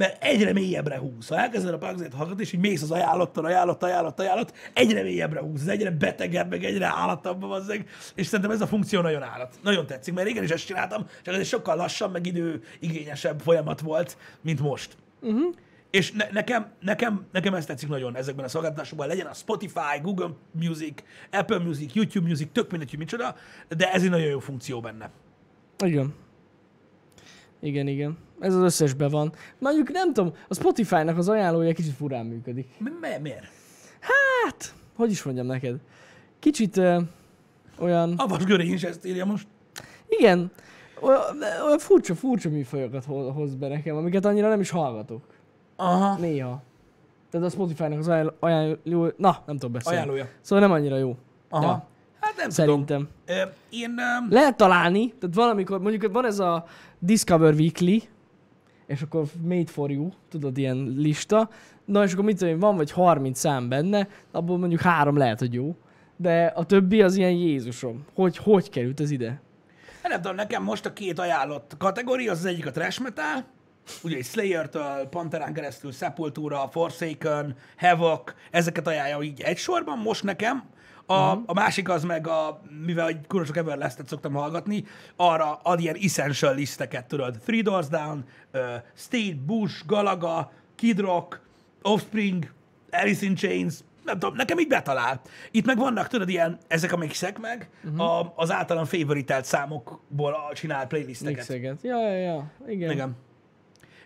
Mert egyre mélyebbre húz. Ha elkezded a punkzét hallgatni, és így mész az ajánlottal, ajánlott, ajánlott, ajánlott, egyre mélyebbre húz, ez egyre betegebb, meg egyre állatabb az és szerintem ez a funkció nagyon állat. Nagyon tetszik, mert régen is ezt csináltam, csak ez egy sokkal lassabb, meg időigényesebb folyamat volt, mint most. Uh-huh. És ne, nekem, nekem, nekem ez tetszik nagyon ezekben a szolgáltatásokban, legyen a Spotify, Google Music, Apple Music, YouTube Music, tök mindegy, hogy micsoda, de ez egy nagyon jó funkció benne. Igen. Igen, igen. Ez az összesben van. Mondjuk nem tudom, a Spotify-nak az ajánlója kicsit furán működik. Mi, mi, miért? Hát, hogy is mondjam neked? Kicsit uh, olyan... Avas Görény ezt írja most. Igen, olyan, olyan furcsa, furcsa műfajokat ho- hoz be nekem, amiket annyira nem is hallgatok. Aha. Néha. Tehát a Spotify-nak az ajánl- ajánló... Na, nem tudom beszélni. Ajánlója. Szóval nem annyira jó. Aha. Ja, nem tudom. szerintem. Ö, Én... Lehet találni, tehát valamikor, mondjuk van ez a Discover Weekly, és akkor Made for You, tudod, ilyen lista. Na és akkor mit tudom van vagy 30 szám benne, abból mondjuk három lehet, hogy jó. De a többi az ilyen Jézusom. Hogy, hogy került ez ide? Hát nem tudom, nekem most a két ajánlott kategória, az, az egyik a trash metal, ugye egy Slayer-től, Panterán keresztül, Sepultura, Forsaken, Havoc, ezeket ajánlja így egy sorban most nekem. A, a másik az meg, a, mivel egy kurva sok Everlastet szoktam hallgatni, arra ad ilyen essential listeket, tudod, Three Doors Down, uh, State, Bush, Galaga, Kid Rock, Offspring, Alice in Chains, nem tudom, nekem így betalál. Itt meg vannak, tudod, ilyen, ezek a mixek meg, uh-huh. a, az általam favoritelt számokból csinál playlisteket. Mixeget. Ja, ja, ja. Igen. Igen.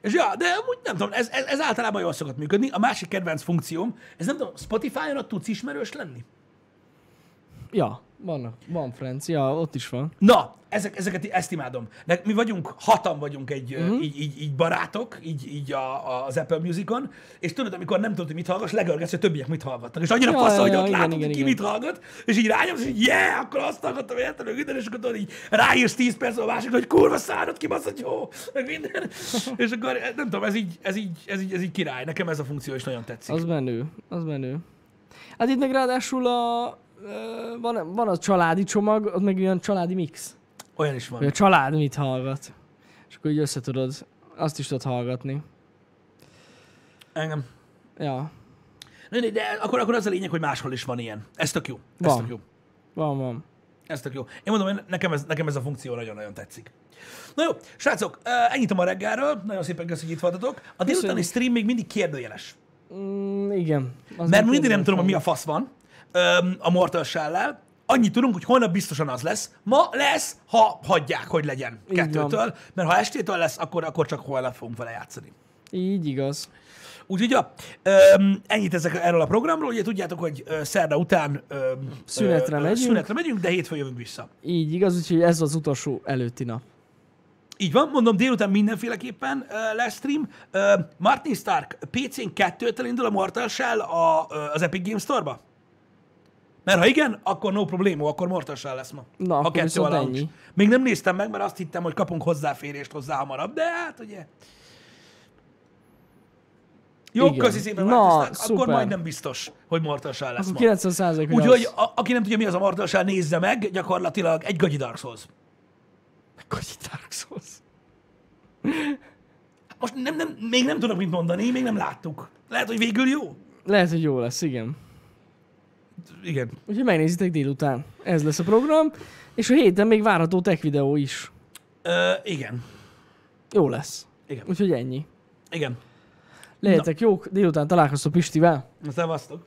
És ja, de amúgy nem tudom, ez, ez, ez általában jól szokott működni. A másik kedvenc funkcióm, ez nem tudom, Spotify-on tudsz ismerős lenni? Ja, vannak. Van Friends. Ja, ott is van. Na, ezek, ezeket, ezt imádom. De mi vagyunk, hatan vagyunk egy, uh-huh. így, így, így, barátok, így, így a, a, az Apple Musicon, és tudod, amikor nem tudod, hogy mit hallgass, legörgetsz, hogy többiek mit hallgatnak. És annyira Ja, fasz, ja, hogy ja, ott igen, látod, igen, hogy ki igen. mit hallgat, és így rányomsz, így, yeah, akkor azt hallgattam, érted, minden, és akkor tudod, így ráírsz 10 perc a másik, hogy kurva szárad, kibasz, hogy jó, meg minden. és akkor nem tudom, ez így, ez, így, ez, így, ez így király. Nekem ez a funkció is nagyon tetszik. Az menő. Az menő. Hát itt meg ráadásul a, van, van a családi csomag, ott meg ilyen családi mix. Olyan is van. Hogy a család mit hallgat. És akkor így össze tudod, azt is tudod hallgatni. Engem. Ja, ne, de akkor, akkor az a lényeg, hogy máshol is van ilyen. Ez tök jó. Ez Van. tök jó. van, van. Ez tök jó. Én mondom, nekem ez, nekem ez a funkció nagyon-nagyon tetszik. Na jó, srácok, ennyit a reggelről. Nagyon szépen köszönjük, hogy itt voltatok. A délutáni stream még mindig kérdőjeles. Mm, igen. Az Mert mindig nem tudom, hogy mi a fasz van öm, a Mortal Shell-lel. Annyit tudunk, hogy holnap biztosan az lesz. Ma lesz, ha hagyják, hogy legyen Így van. kettőtől. Mert ha estétől lesz, akkor, akkor csak holnap fogunk vele játszani. Így igaz. Úgyhogy ja, öm, ennyit ezek erről a programról. Ugye tudjátok, hogy ö, szerda után öm, Szünetre megyünk. szünetre megyünk, de hétfőn jövünk vissza. Így igaz, úgyhogy ez az utolsó előtti nap. Így van, mondom, délután mindenféleképpen uh, lesz stream. Uh, Martin Stark PC-n kettőtől indul a Mortal Shell a, uh, az Epic Games Store-ba? Mert ha igen, akkor no problémó, akkor Mortal Shell lesz ma. Na, ha akkor kettő ennyi. Még nem néztem meg, mert azt hittem, hogy kapunk hozzáférést hozzá hamarabb, de hát ugye... Jó, Igen. köszi szépen, Na. Akkor szuper. majd nem biztos, hogy Mortal Shell lesz Akkor ma. 90 százalék, hogy Úgyhogy aki nem tudja, mi az a Mortal Shell, nézze meg, gyakorlatilag egy gagyi Dark Souls. Hogy Dark Souls. Most nem, nem, még nem tudok mit mondani, még nem láttuk. Lehet, hogy végül jó? Lehet, hogy jó lesz, igen. Igen. Úgyhogy megnézitek délután. Ez lesz a program. És a héten még várható tech videó is. Ö, igen. Jó lesz. Igen. Úgyhogy ennyi. Igen. Lehetek jók, délután találkoztok Pistivel. Szevasztok.